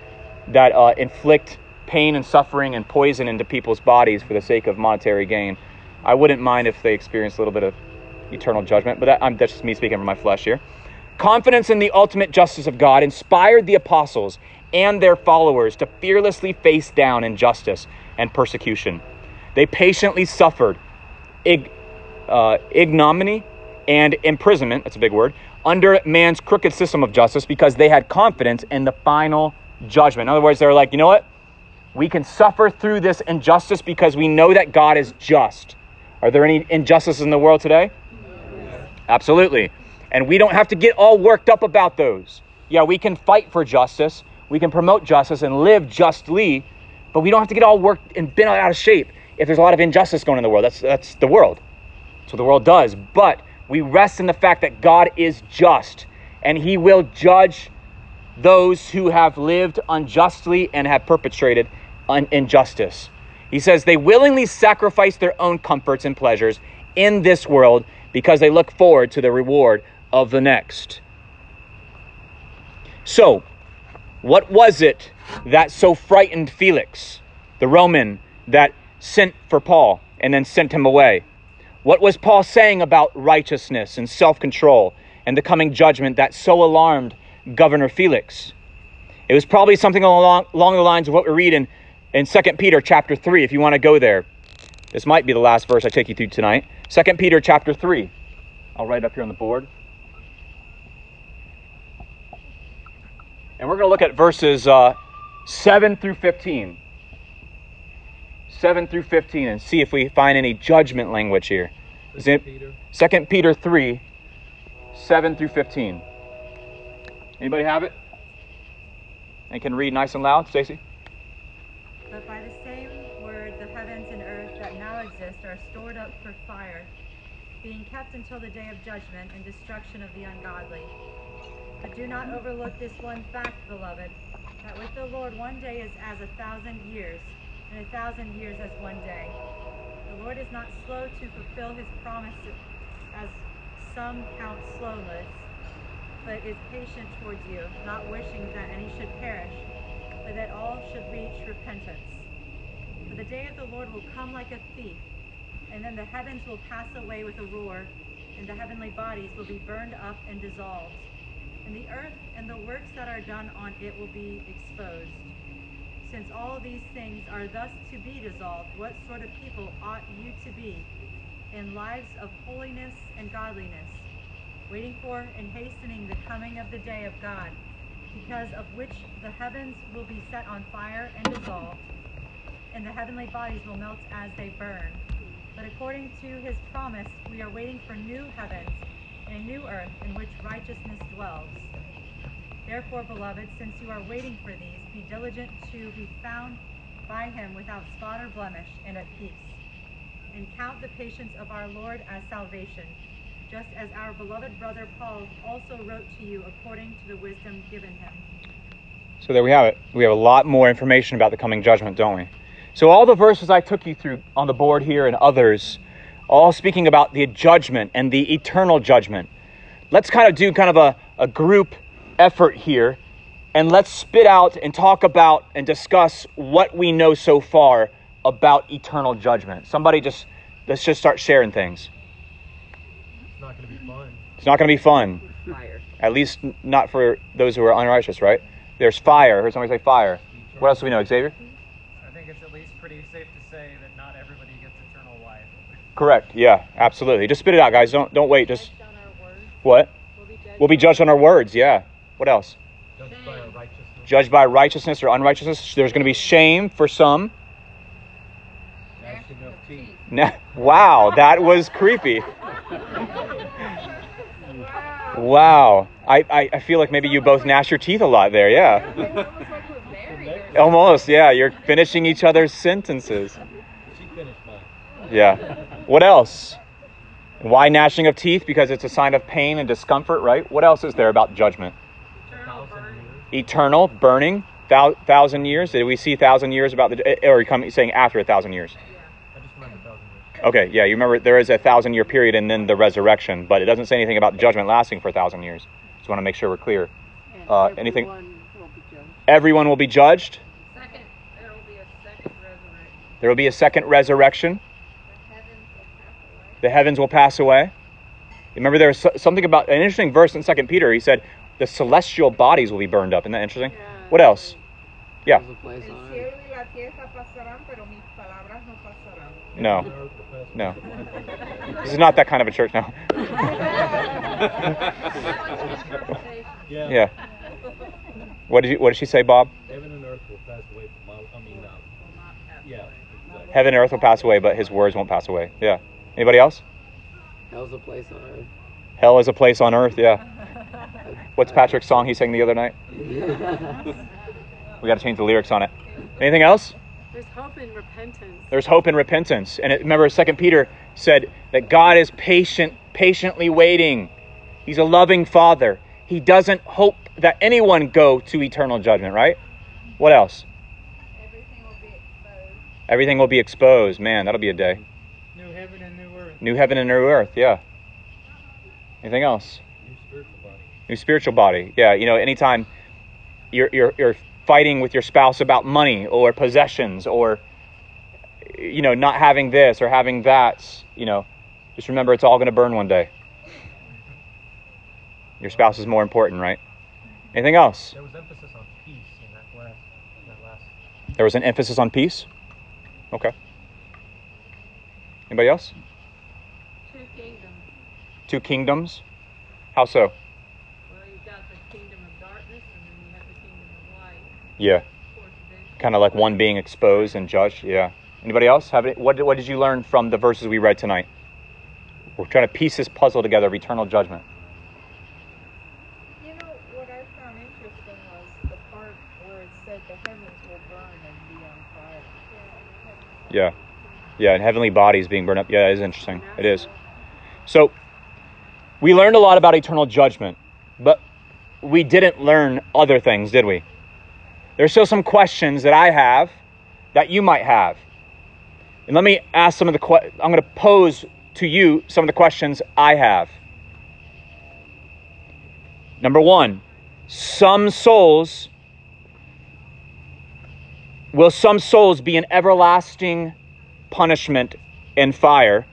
that uh, inflict pain and suffering and poison into people's bodies for the sake of monetary gain. I wouldn't mind if they experienced a little bit of eternal judgment, but that, I'm, that's just me speaking from my flesh here. Confidence in the ultimate justice of God inspired the apostles and their followers to fearlessly face down injustice and persecution. They patiently suffered ig, uh, ignominy and imprisonment, that's a big word, under man's crooked system of justice because they had confidence in the final judgment. In other words, they're like, you know what? We can suffer through this injustice because we know that God is just. Are there any injustices in the world today? Absolutely. And we don't have to get all worked up about those. Yeah, we can fight for justice, we can promote justice and live justly, but we don't have to get all worked and bent out of shape if there's a lot of injustice going in the world. That's that's the world. That's what the world does. But we rest in the fact that God is just and he will judge those who have lived unjustly and have perpetrated un- injustice. He says they willingly sacrifice their own comforts and pleasures in this world because they look forward to the reward of the next. So, what was it that so frightened Felix, the Roman that sent for Paul and then sent him away. What was Paul saying about righteousness and self control and the coming judgment that so alarmed Governor Felix? It was probably something along, along the lines of what we read in, in 2 Peter chapter 3, if you want to go there. This might be the last verse I take you through tonight. 2 Peter chapter 3. I'll write it up here on the board. And we're going to look at verses uh, 7 through 15. 7 through 15 and see if we find any judgment language here. It Peter. 2 Peter 3, 7 through 15. Anybody have it? And can read nice and loud, Stacy? But by the same word, the heavens and earth that now exist are stored up for fire, being kept until the day of judgment and destruction of the ungodly. But do not overlook this one fact, beloved, that with the Lord one day is as a thousand years, and a thousand years as one day. The Lord is not slow to fulfill his promise, as some count slowness, but is patient towards you, not wishing that any should perish, but that all should reach repentance. For the day of the Lord will come like a thief, and then the heavens will pass away with a roar, and the heavenly bodies will be burned up and dissolved. And the earth and the works that are done on it will be exposed. Since all these things are thus to be dissolved, what sort of people ought you to be in lives of holiness and godliness, waiting for and hastening the coming of the day of God, because of which the heavens will be set on fire and dissolved, and the heavenly bodies will melt as they burn. But according to his promise, we are waiting for new heavens a new earth in which righteousness dwells. Therefore, beloved, since you are waiting for these, be diligent to be found by him without spot or blemish and at peace. And count the patience of our Lord as salvation, just as our beloved brother Paul also wrote to you according to the wisdom given him. So there we have it. We have a lot more information about the coming judgment, don't we? So all the verses I took you through on the board here and others, all speaking about the judgment and the eternal judgment. Let's kind of do kind of a, a group effort here and let's spit out and talk about and discuss what we know so far about eternal judgment. Somebody just let's just start sharing things. It's not going to be fun. It's not going to be fun. Fire. At least not for those who are unrighteous, right? There's fire. I heard somebody say fire. What else do we know, Xavier? I think it's at least pretty safe to say that not everybody gets eternal life. Correct. Yeah, absolutely. Just spit it out, guys. Don't don't wait. Just Based on our words, what? we'll be judged on our words. Yeah. What else? Judged by righteousness. Judged by righteousness or unrighteousness. There's going to be shame for some. Gnashing of teeth. Wow, that was creepy. Wow. I, I, I feel like maybe you both gnash your teeth a lot there. Yeah. It's almost like we're married or something. Almost. Yeah. You're finishing each other's sentences. She finished mine. Yeah. What else? Why gnashing of teeth? Because it's a sign of pain and discomfort, right? What else is there about judgment? Thousand years. Eternal, burning, thou, thousand years. Did we see thousand years about the? Or are you coming saying after a thousand years? I just remember thousand years. Okay, yeah, you remember there is a thousand year period and then the resurrection, but it doesn't say anything about judgment lasting for a thousand years. Just want to make sure we're clear. And Uh, anything- everyone will be judged. Everyone will be judged. Second, there will be a second resurrection. There will be a second resurrection. The heavens will pass away. The heavens will pass away. Remember, there was something about an interesting verse in Second Peter. He said the celestial bodies will be burned up. Isn't that interesting? Yeah. What else? Yeah. El cielo y la tierra pasarán, pero mis palabras no. No. The earth will pass No. away. This is not that kind of a church now. Yeah. *laughs* Yeah. What did you? What did she say, Bob? Heaven and earth will pass away from my, I mean, uh, yeah. Exactly. Heaven and earth will pass away, but His words won't pass away. Yeah. Anybody else? Hell's a place on earth. Hell is a place on earth. Yeah. *laughs* What's Patrick's song he sang the other night? *laughs* We got to change the lyrics on it. Anything else? There's hope in repentance. There's hope and repentance. And it, remember, Second Peter said that God is patient, patiently waiting. He's a loving Father. He doesn't hope that anyone go to eternal judgment. Right? What else? Everything will be exposed. Everything will be exposed. Man, that'll be a day. New heaven and new earth. New heaven and new earth. Yeah. Anything else? New spiritual body. New spiritual body. Yeah. You know, anytime you're you're you're fighting with your spouse about money or possessions or you know, not having this or having that, you know, just remember it's all going to burn one day. Your spouse is more important, right? Anything else? There was emphasis on peace in that last, in that last. There was an emphasis on peace. Okay. Anybody else? Two kingdoms. How so? Well, you've got the kingdom of darkness and then you have the kingdom of light. Yeah. Of course, eventually. Kind of like one being exposed and judged. Yeah. Anybody else have it? What, what did you learn from the verses we read tonight? We're trying to piece this puzzle together of eternal judgment. You know, what I found interesting was the part where it said the heavens will burn and be on fire. Yeah. Yeah, and heavenly bodies being burned up. Yeah, it is interesting. It is. So, we learned a lot about eternal judgment, but we didn't learn other things, did we? There's still some questions that I have that you might have. And let me ask some of the que- I'm going to pose to you some of the questions I have. Number 1, some souls will some souls be in everlasting punishment and fire,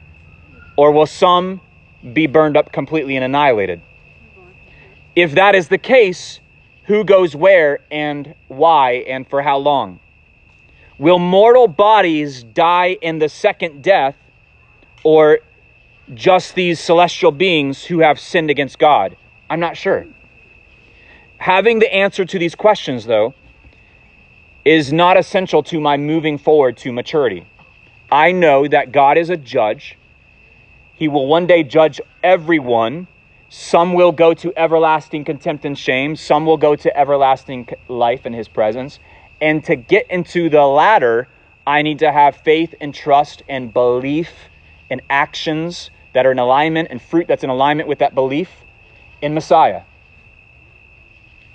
or will some be burned up completely and annihilated? If that is the case, who goes where and why and for how long? Will mortal bodies die in the second death, or just these celestial beings who have sinned against God? I'm not sure. Having the answer to these questions, though, is not essential to my moving forward to maturity. I know that God is a judge. He will one day judge everyone. Some will go to everlasting contempt and shame, some will go to everlasting life in His presence. And to get into the latter, I need to have faith and trust and belief and actions that are in alignment and fruit that's in alignment with that belief in Messiah.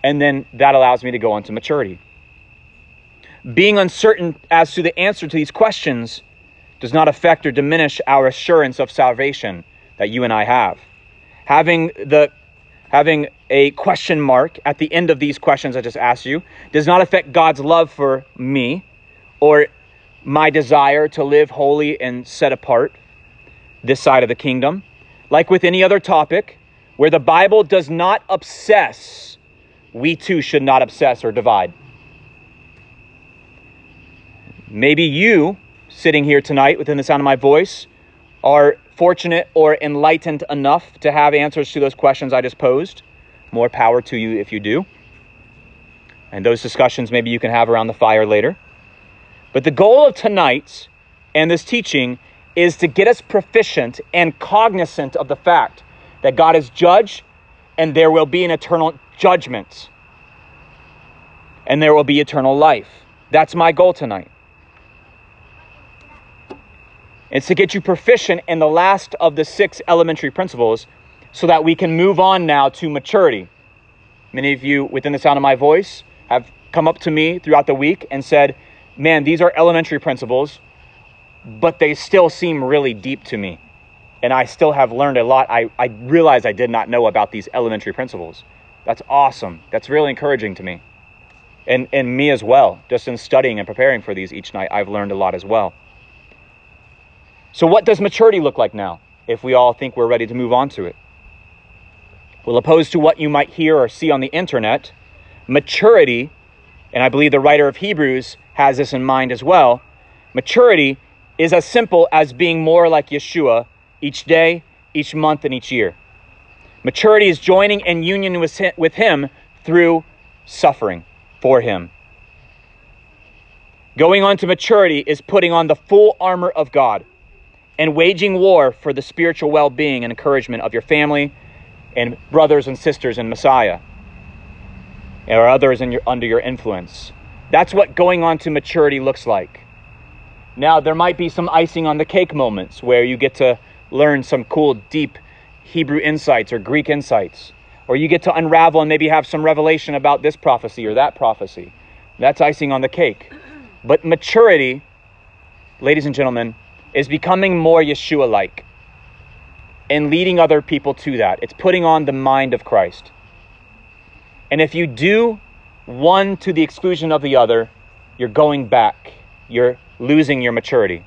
And then that allows me to go on to maturity. Being uncertain as to the answer to these questions does not affect or diminish our assurance of salvation that you and I have. Having the having a question mark at the end of these questions I just asked you does not affect God's love for me or my desire to live holy and set apart this side of the kingdom. Like with any other topic, where the Bible does not obsess, we too should not obsess or divide. Maybe you, sitting here tonight within the sound of my voice, are fortunate or enlightened enough to have answers to those questions I just posed. More power to you if you do. And those discussions maybe you can have around the fire later. But the goal of tonight and this teaching is to get us proficient and cognizant of the fact that God is judge and there will be an eternal judgment and there will be eternal life. That's my goal tonight. It's to get you proficient in the last of the six elementary principles so that we can move on now to maturity. Many of you within the sound of my voice have come up to me throughout the week and said, Man, these are elementary principles, but they still seem really deep to me. And I still have learned a lot. I, I realize I did not know about these elementary principles. That's awesome. That's really encouraging to me. And, and me as well. Just in studying and preparing for these each night, I've learned a lot as well. So, what does maturity look like now if we all think we're ready to move on to it? Well, opposed to what you might hear or see on the internet, maturity, and I believe the writer of Hebrews has this in mind as well, maturity is as simple as being more like Yeshua each day, each month, and each year. Maturity is joining in union with Him through suffering for Him. Going on to maturity is putting on the full armor of God and waging war for the spiritual well being and encouragement of your family and brothers and sisters in Messiah or others your, under your influence. That's what going on to maturity looks like. Now, there might be some icing on the cake moments where you get to learn some cool, deep Hebrew insights or Greek insights, or you get to unravel and maybe have some revelation about this prophecy or that prophecy. That's icing on the cake. But maturity, ladies and gentlemen, is becoming more Yeshua like and leading other people to that. It's putting on the mind of Christ. And if you do one to the exclusion of the other, you're going back. You're losing your maturity.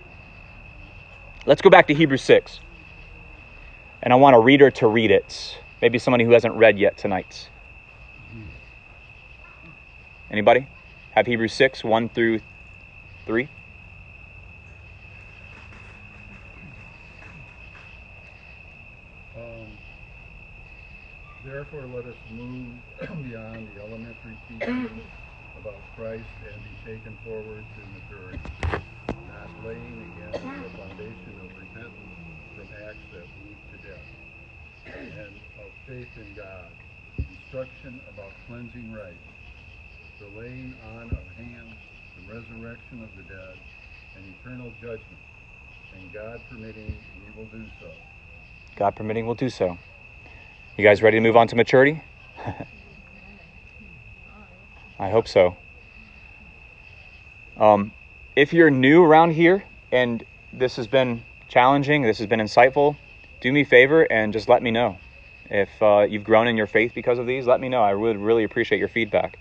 Let's go back to Hebrews 6. And I want a reader to read it. Maybe somebody who hasn't read yet tonight. Anybody? Have Hebrews 6, 1 through 3? Um, Therefore, let us move *clears throat* beyond the elementary teaching about Christ and be taken forward to maturity, not laying again the foundation of repentance from acts that lead to death, and of faith in God, instruction about cleansing rites, the laying on of hands, the resurrection of the dead, and eternal judgment, and God permitting, we will do so. God permitting, we'll do so. You guys ready to move on to maturity? *laughs* I hope so. Um, if you're new around here and this has been challenging, this has been insightful, do me a favor and just let me know. If uh, you've grown in your faith because of these, let me know. I would really appreciate your feedback.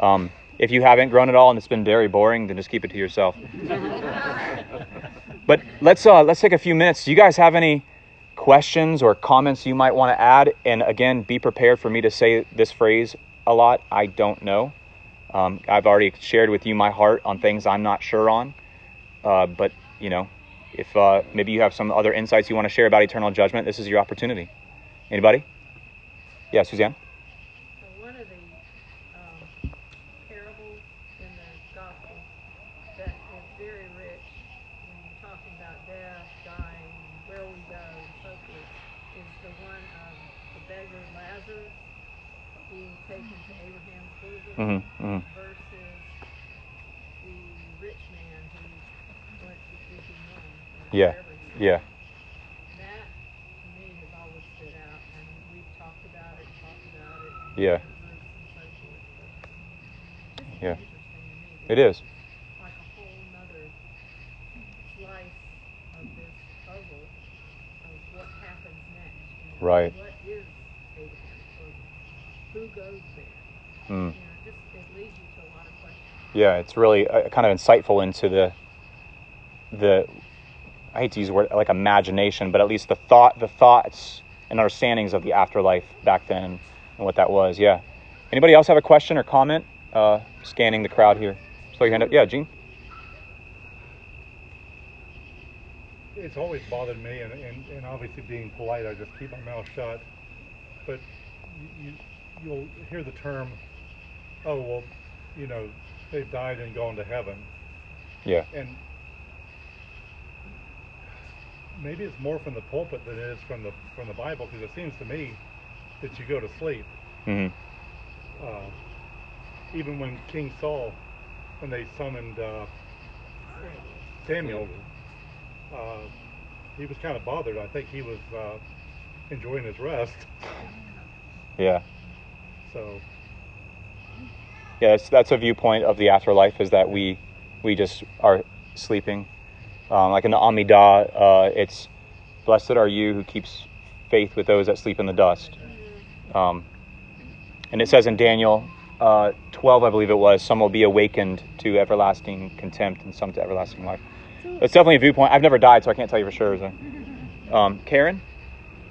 Um, if you haven't grown at all and it's been very boring, then just keep it to yourself. *laughs* but let's uh, let's take a few minutes. Do you guys have any questions or comments you might want to add? And again, be prepared for me to say this phrase a lot. I don't know. Um, I've already shared with you my heart on things I'm not sure on. Uh, but you know, if uh, maybe you have some other insights you want to share about eternal judgment, this is your opportunity. Anybody? Yeah, Suzanne. So one of the um, parables in the gospel that is very rich when you're talking about death, dying, where we go, and so forth, is the one of the beggar Lazarus being taken to Abraham's bosom Mhm, mhm. versus the rich man who went to sleeping one. or Yeah, wherever he yeah. That to me has always stood out, and we've talked about it, talked about it. Yeah. different groups and so forth. But just Yeah. interesting to me. It because is. it's Like a whole nother slice of this puzzle of what happens next. You know, Right. What is Abraham's bosom? Who goes there? Mm. You know, just it leads you to a lot of questions. Yeah, it's really uh, kind of insightful into the the I hate to use the word like imagination, but at least the thought, the thoughts and understandings of the afterlife back then and what that was. Yeah. Anybody else have a question or comment? Uh, scanning the crowd here. Throw your hand up. Yeah, Gene. it's always bothered me, and, and, and obviously being polite, I just keep my mouth shut. But you, you you'll hear the term, oh well, you know, they've died and gone to heaven, Yeah. and maybe it's more from the pulpit than it is from the from the Bible, because it seems to me that you go to sleep. Mm-hmm. Uh, even when King Saul, when they summoned uh, Samuel, uh, he was kind of bothered. I think he was uh, enjoying his rest. Yeah. So Yeah, that's, that's a viewpoint of the afterlife is that we we just are sleeping. Um, like in the Amidah, uh, it's blessed are you who keeps faith with those that sleep in the dust. Um, and it says in Daniel uh, 12, I believe it was, some will be awakened to everlasting contempt and some to everlasting life. It's definitely a viewpoint. I've never died, so I can't tell you for sure. So. *laughs* Um, Karen?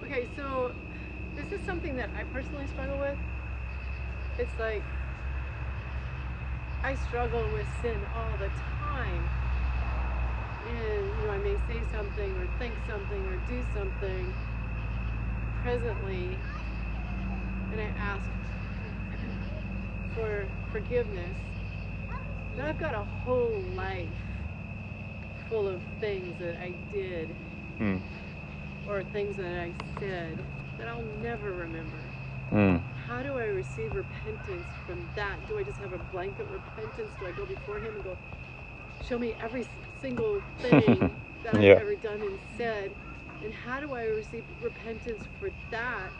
Okay, so this is something that I personally struggle with. It's like I struggle with sin all the time. And you know, I may say something or think something or do something presently and I ask for forgiveness. Then I've got a whole life full of things that I did Hmm. or things that I said that I'll never remember. Mm. How do I receive repentance from that? Do I just have a blanket repentance? Do I go before Him and go, show me every single thing *laughs* that I've Yeah. ever done and said? And how do I receive repentance for that,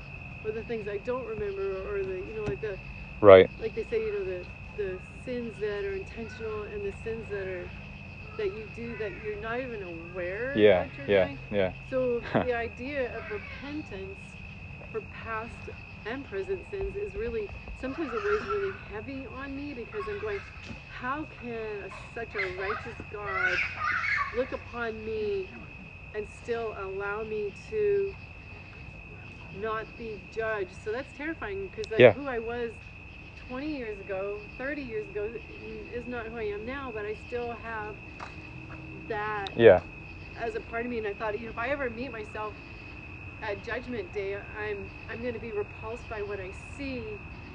or the things I don't remember, or the you know like the Right. like they say you know the the sins that are intentional and the sins that are that you do that you're not even aware Yeah, yeah, doing. yeah. So *laughs* the idea of repentance for past and present sins is really sometimes it weighs really heavy on me because I'm going, how can a, such a righteous God look upon me and still allow me to not be judged? So that's terrifying because like, Yeah. who I was 20 years ago, 30 years ago is not who I am now, but I still have that Yeah. as a part of me and I thought, you know, if I ever meet myself at judgment day, I'm I'm going to be repulsed by what I see,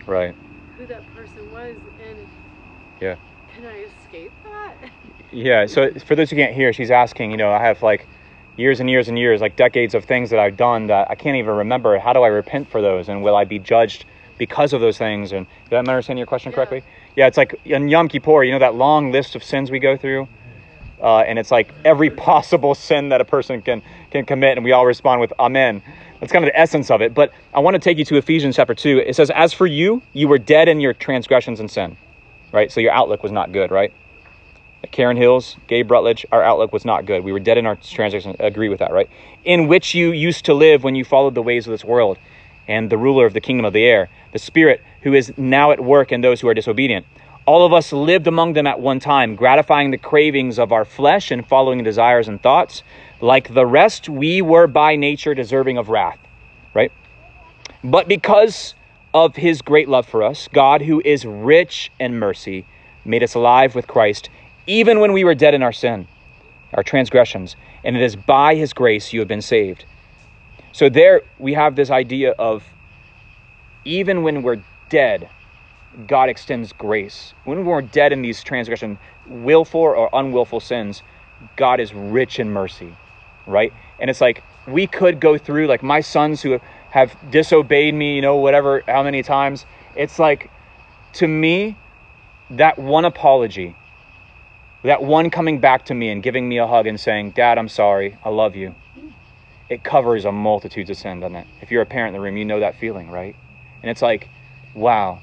Right. who that person was and Yeah. can I escape that? *laughs* Yeah. So for those who can't hear, she's asking. You know, I have like years and years and years, like decades of things that I've done that I can't even remember. How do I repent for those? And will I be judged because of those things? And did I understand your question correctly? Yeah. It's like in Yom Kippur, you know, that long list of sins we go through. Uh, and it's like every *laughs* possible sin that a person can can commit, and we all respond with Amen. That's kind of the essence of it. But I want to take you to Ephesians chapter two. It says, "As for you, you were dead in your transgressions and sin." Right. So your outlook was not good. Right. Karen Hills, Gabe Rutledge, our outlook was not good. We were dead in our transgressions. Agree with that, right? In which you used to live when you followed the ways of this world and the ruler of the kingdom of the air, the spirit who is now at work in those who are disobedient. All of us lived among them at one time, gratifying the cravings of our flesh and following desires and thoughts. Like the rest, we were by nature deserving of wrath, right? But because of his great love for us, God, who is rich in mercy, made us alive with Christ, even when we were dead in our sin, our transgressions. And it is by his grace you have been saved. So there we have this idea of even when we're dead, God extends grace. When we're dead in these transgression, willful or unwillful sins, God is rich in mercy, right? And it's like we could go through, like my sons who have disobeyed me, you know, whatever, how many times. It's like, to me, that one apology, that one coming back to me and giving me a hug and saying, Dad, I'm sorry, I love you, it covers a multitude of sin, doesn't it? If you're a parent in the room, you know that feeling, right? And it's like, wow,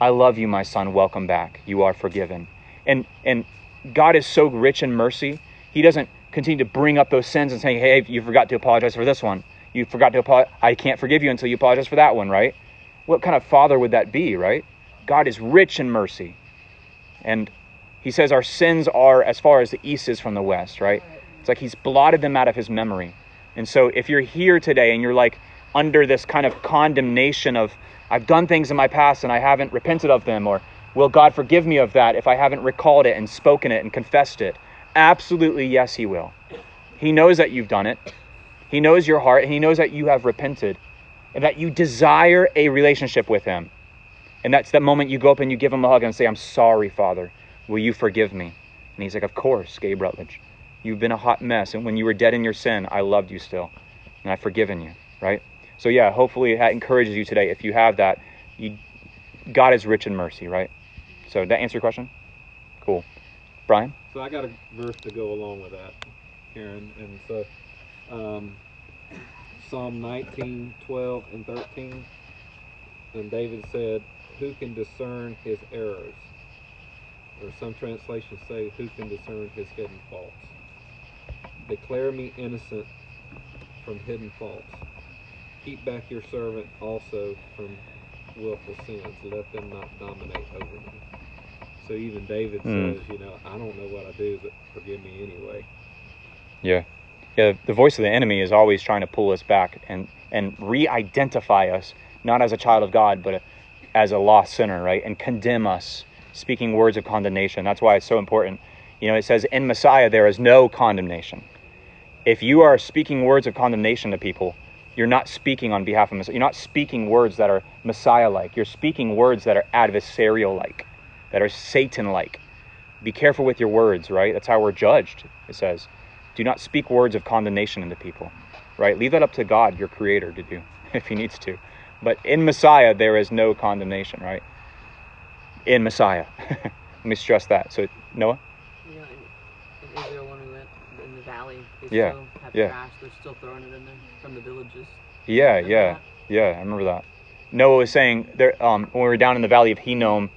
I love you, my son. Welcome back. You are forgiven. And and God is so rich in mercy. He doesn't continue to bring up those sins and saying, "Hey, you forgot to apologize for this one. You forgot to apologize. I can't forgive you until you apologize for that one." Right? What kind of father would that be? Right? God is rich in mercy, and He says our sins are as far as the east is from the west. Right? It's like He's blotted them out of His memory. And so, if you're here today and you're like under this kind of condemnation of I've done things in my past and I haven't repented of them, or will God forgive me of that if I haven't recalled it and spoken it and confessed it? Absolutely, yes, He will. He knows that you've done it. He knows your heart, and He knows that you have repented and that you desire a relationship with Him. And that's that moment you go up and you give Him a hug and say, I'm sorry, Father. Will you forgive me? And He's like, Of course, Gabe Rutledge. You've been a hot mess. And when you were dead in your sin, I loved you still. And I've forgiven you, right? So yeah, hopefully that encourages you today. If you have that, you, God is rich in mercy, right? So that answer your question? Cool. Brian? So I got a verse to go along with that, Karen. And so um, Psalm 19, 12, and 13. And David said, Who can discern his errors? Or some translations say, Who can discern his hidden faults? Declare me innocent from hidden faults. Keep back your servant also from willful sins. Let them not dominate over me. So even David Mm. says, you know, I don't know what I do, but forgive me anyway. Yeah. Yeah, the voice of the enemy is always trying to pull us back and, and re identify us, not as a child of God, but as a lost sinner, right? And condemn us, speaking words of condemnation. That's why it's so important. You know, it says, In Messiah, there is no condemnation. If you are speaking words of condemnation to people, you're not speaking on behalf of Messiah. You're not speaking words that are Messiah like. You're speaking words that are adversarial like, that are Satan like. Be careful with your words, right? That's how we're judged, it says. Do not speak words of condemnation into people, right? Leave that up to God, your creator, to do *laughs* if he needs to. But in Messiah, there is no condemnation, right? In Messiah. *laughs* Let me stress that. So, Noah? You know, in, Israel when we went in the valley, they Yeah, still have yeah. trash. They're still throwing it in there from the villages. Yeah, yeah, yeah. I remember that. Noah was saying there um, when we were down in the valley of Hinnom,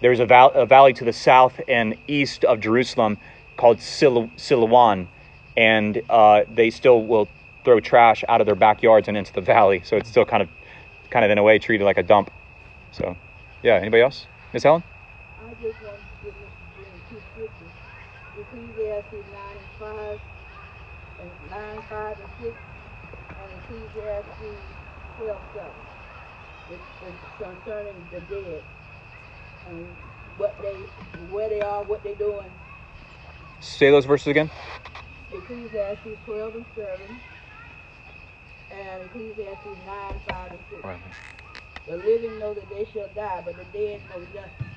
there's a, val- a valley to the south and east of Jerusalem called Sil- Siloam, and uh, they still will throw trash out of their backyards and into the valley. So it's still kind of kind of in a way treated like a dump. So, yeah. Anybody else? Miss Helen? Ecclesiastes 9 and 5, and 9, 5, and 6, and Ecclesiastes 12, 7. It's, it's concerning the dead and what they, where they are, what they're doing. Say those verses again. Ecclesiastes 12 and 7, and Ecclesiastes 9, 5, and 6. Right. The living know that they shall die, but the dead know nothing.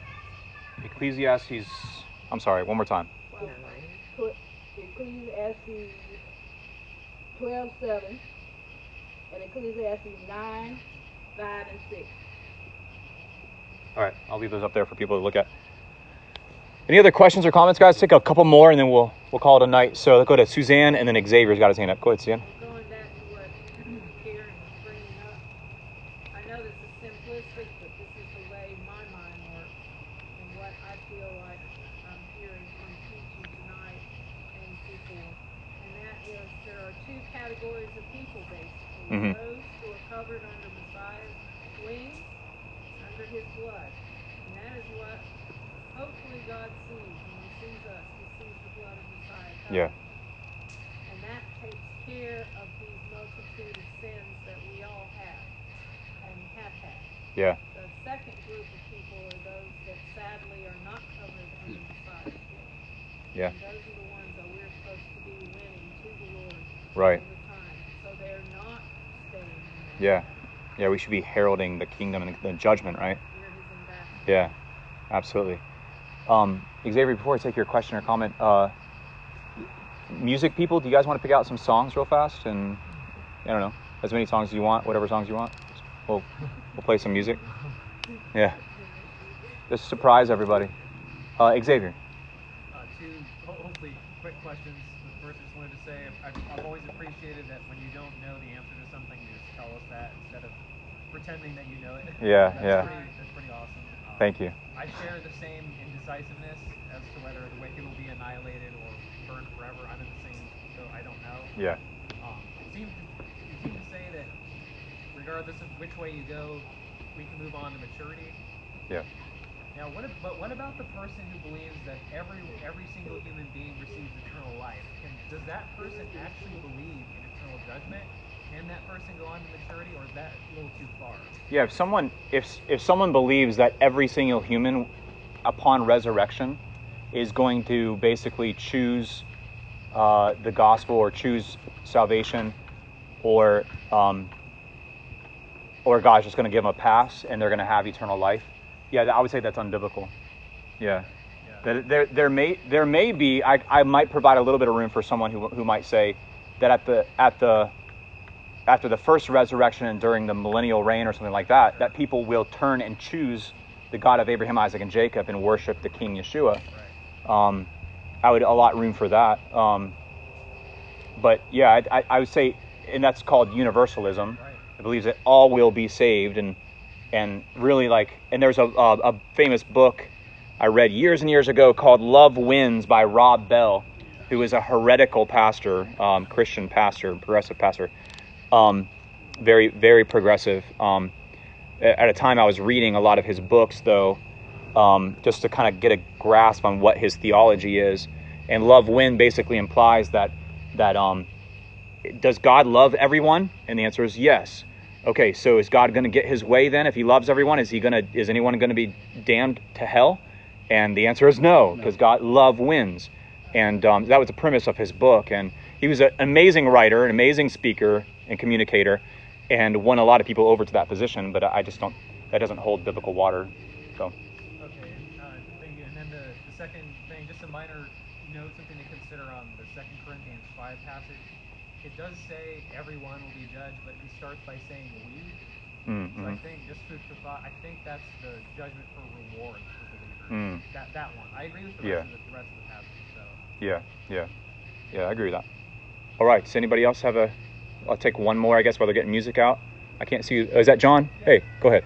Ecclesiastes. I'm sorry. One more time. Put Ecclesiastes 12, 7, and Ecclesiastes 9, 5, and 6. All right. I'll leave those up there for people to look at. Any other questions or comments, guys? Take a couple more, and then we'll we'll call it a night. So let's go to Suzanne, and then Xavier's got his hand up. Go ahead, Suzanne. Going back to what Karen was bringing up, I know this is simplistic, but this is the way my mind works and what I feel like I'm hearing from teaching tonight and before. And that is there are two categories of people basically. Mhm. Those who are covered under Messiah's wings, under his blood. And that is what hopefully God sees when he sees us. He sees the blood of Messiah covered. Yeah. And that takes care of these multitude of sins that we all have and have had. Yeah. The second group of people are those that sadly are not covered under Messiah's blood. Yeah. And those are the ones that we're supposed to be winning to the Lord Right. all the time. So they're not staying. Yeah. Yeah. We should be heralding the kingdom and the judgment, right? We're his ambassadors. Yeah. Absolutely. Um, Xavier, before I take your question or comment, uh, music people, do you guys want to pick out some songs real fast? And I don't know, as many songs as you want, whatever songs you want. We'll we'll play some music. Yeah. Just surprise everybody. Uh, Xavier. Uh, two hopefully quick questions. The first, I just wanted to say I've, I've always appreciated that when you don't know the answer to something, you just tell us that instead of pretending that you know it. Yeah, *laughs* that's yeah. Pretty, that's pretty awesome. Um, Thank you. I share the same indecisiveness as to whether the wicked will be annihilated or burned forever. I'm in the same, so I don't know. Yeah. Um, it seems to, you seem to say that regardless of which way you go, we can move on to maturity. Yeah. Now, what, ab- but what about the person who believes that every every single human being receives eternal life? Can, does that person actually believe in eternal judgment? Can that person go on to maturity, or is that a little too far? Yeah, if someone if if someone believes that every single human upon resurrection is going to basically choose uh, the gospel or choose salvation or um, or God's just going to give them a pass and they're going to have eternal life, yeah, I would say that's unbiblical. Yeah. That there, there may there may be I, I might provide a little bit of room for someone who, who might say that at the at the after the first resurrection and during the millennial reign or something like that, that people will turn and choose the God of Abraham, Isaac, and Jacob and worship the King Yeshua. Um, I would allot room for that. Um, but yeah, I, I, I would say, and that's called universalism. It believes that all will be saved, and and really like, and there's a, a, a famous book I read years and years ago called Love Wins by Rob Bell, who is a heretical pastor, um, Christian pastor, progressive pastor um, very very progressive. Um, at a time, I was reading a lot of his books, though, um, just to kind of get a grasp on what his theology is. And love win basically implies that that um, does God love everyone? And the answer is yes. Okay, so is God going to get his way then? If he loves everyone, is he going to is anyone going to be damned to hell? And the answer is no, because God love wins. And um, that was the premise of his book. And he was an amazing writer, an amazing speaker and communicator, and won a lot of people over to that position. But I just don't. That doesn't hold biblical water. So Okay, uh, thank you. And then the, the second thing, just a minor note, something to consider on the Second Corinthians 5 passage. It does say everyone will be judged, but starts by saying we. Mm, So I mhm. think, just food for thought, I think that's the judgment for rewards for believers. Mm. That, that one. I agree with the Yeah. rest, of the, the rest of the passage. So. yeah, yeah, yeah. I agree with that. All right. Does anybody else have a? I'll take one more, I guess, while they're getting music out. I can't see. You. Oh, is that John? Hey, go ahead.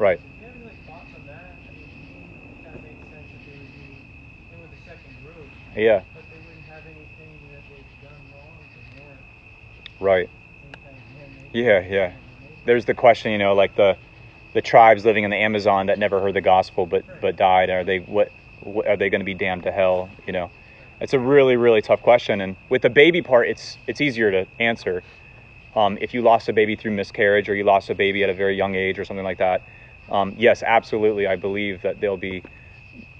Right. Do you have any like thoughts on that? I mean, to me, it kind of makes sense that they would be in with the second group. Yeah. But they wouldn't have anything that they've done wrong to warrant Right. any kind of damnation. Yeah, yeah. There's the question, you know, like the the tribes living in the Amazon that never heard the gospel but but died. Are they what, what are they going to be damned to hell? You know, it's a really really tough question. And with the baby part, it's it's easier to answer. Um, if you lost a baby through miscarriage or you lost a baby at a very young age or something like that, um, yes, absolutely, I believe that they'll be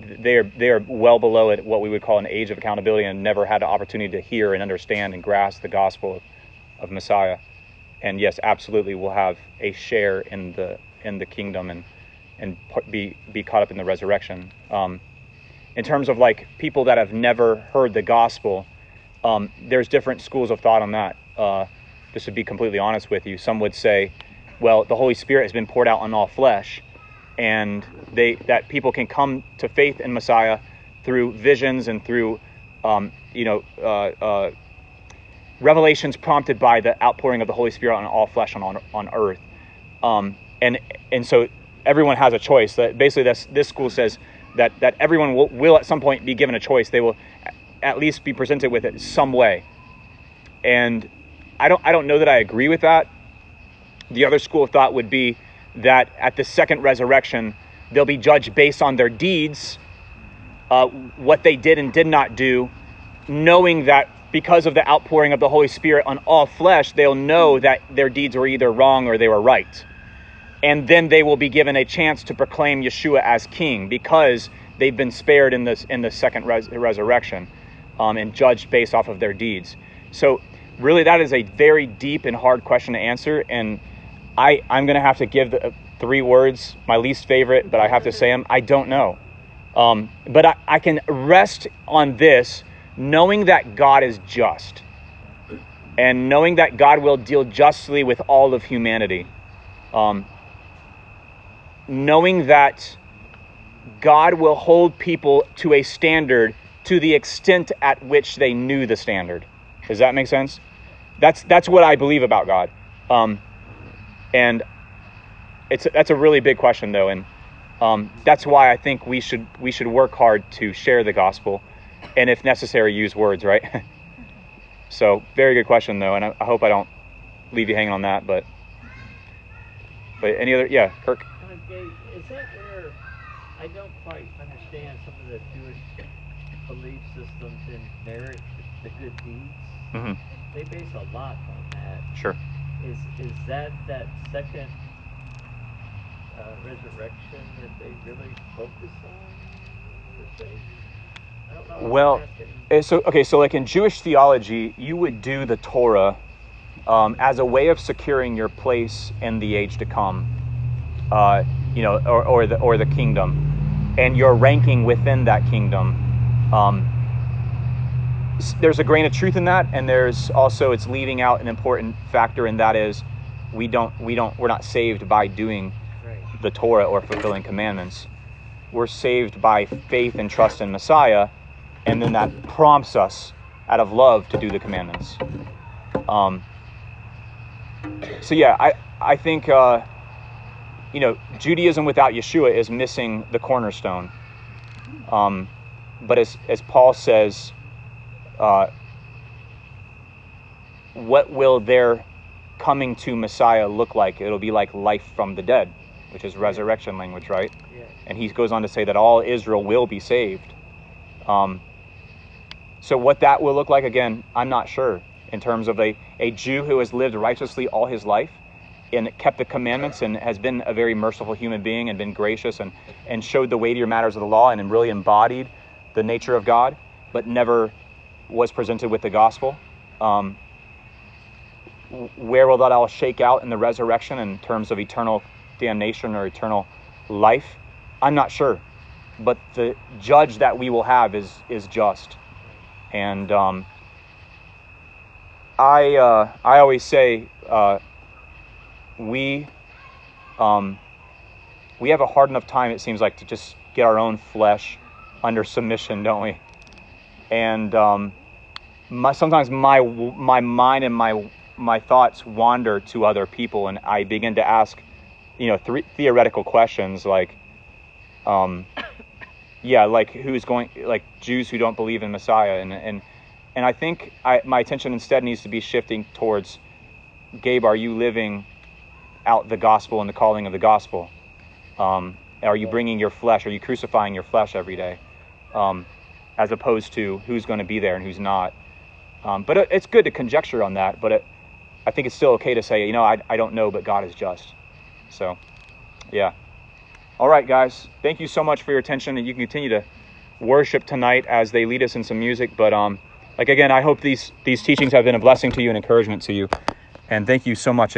they are they are well below what we would call an age of accountability and never had the opportunity to hear and understand and grasp the gospel of, of Messiah. And yes, absolutely, will have a share in the in the kingdom and and be be caught up in the resurrection. Um, in terms of like people that have never heard the gospel, um, there's different schools of thought on that. Uh, just to be completely honest with you, some would say, well, the Holy Spirit has been poured out on all flesh, and they that people can come to faith in Messiah through visions and through, um, you know, uh, uh, revelations prompted by the outpouring of the Holy Spirit on all flesh on on, earth. Um, and and so everyone has a choice. That basically this this school says that that everyone will, will at some point be given a choice. They will at least be presented with it some way. And I don't I don't know that I agree with that. The other school of thought would be that at the second resurrection they'll be judged based on their deeds, uh, what they did and did not do, knowing that because of the outpouring of the Holy Spirit on all flesh, they'll know that their deeds were either wrong or they were right. And then they will be given a chance to proclaim Yeshua as king because they've been spared in this in the second res- resurrection um, and judged based off of their deeds. So really that is a very deep and hard question to answer and I, I'm going to have to give the, three words, my least favorite, but I have to say them. I don't know. Um, but I, I can rest on this knowing that God is just and knowing that God will deal justly with all of humanity. Um, knowing that God will hold people to a standard to the extent at which they knew the standard. Does that make sense? That's that's what I believe about God. Um, and it's that's a really big question though, and um, that's why I think we should we should work hard to share the gospel, and if necessary, use words. Right. *laughs* so very good question though, and I, I hope I don't leave you hanging on that. But but any other? Yeah, Kirk. Okay, is that where I don't quite understand some of the Jewish belief systems in merit, the good deeds? Mhm. They base a lot on that. Sure. Is is that that second uh, resurrection that they really focus on? Per se? I don't know. Well, eh, so okay, so like in Jewish theology, you would do the Torah um, as a way of securing your place in the age to come, uh, you know, or, or the or the kingdom, and your ranking within that kingdom. Um, there's a grain of truth in that, and there's also it's leaving out an important factor, and that is we don't we don't we're not saved by doing the Torah or fulfilling commandments. We're saved by faith and trust in Messiah, and then that prompts us out of love to do the commandments. Um, so yeah, I I think uh, you know Judaism without Yeshua is missing the cornerstone. Um, but as as Paul says, uh, what will their coming to Messiah look like? It'll be like life from the dead, which is resurrection language, right? Yeah. And he goes on to say that all Israel will be saved. Um, so what that will look like again, I'm not sure. In terms of a, a Jew who has lived righteously all his life and kept the commandments and has been a very merciful human being and been gracious and, and showed the weightier matters of the law and really embodied the nature of God, but never was presented with the gospel. Um, where will that all shake out in the resurrection in terms of eternal damnation or eternal life? I'm not sure. But the judge that we will have is is just. And um, I uh, I always say uh, we um, we have a hard enough time. It seems like to just get our own flesh under submission, don't we? And um, my, sometimes my my mind and my my thoughts wander to other people, and I begin to ask, you know, th- theoretical questions like, um, yeah, like who's going, like Jews who don't believe in Messiah, and and and I think I, my attention instead needs to be shifting towards, Gabe, are you living out the gospel and the calling of the gospel? Um, are you bringing your flesh? Are you crucifying your flesh every day? Um, as opposed to who's going to be there and who's not. Um, but it, it's good to conjecture on that. But it, I think it's still okay to say, you know, I, I don't know, but God is just. So, yeah. All right, guys. Thank you so much for your attention, and you can continue to worship tonight as they lead us in some music. But um, like again, I hope these these teachings have been a blessing to you and encouragement to you. And thank you so much.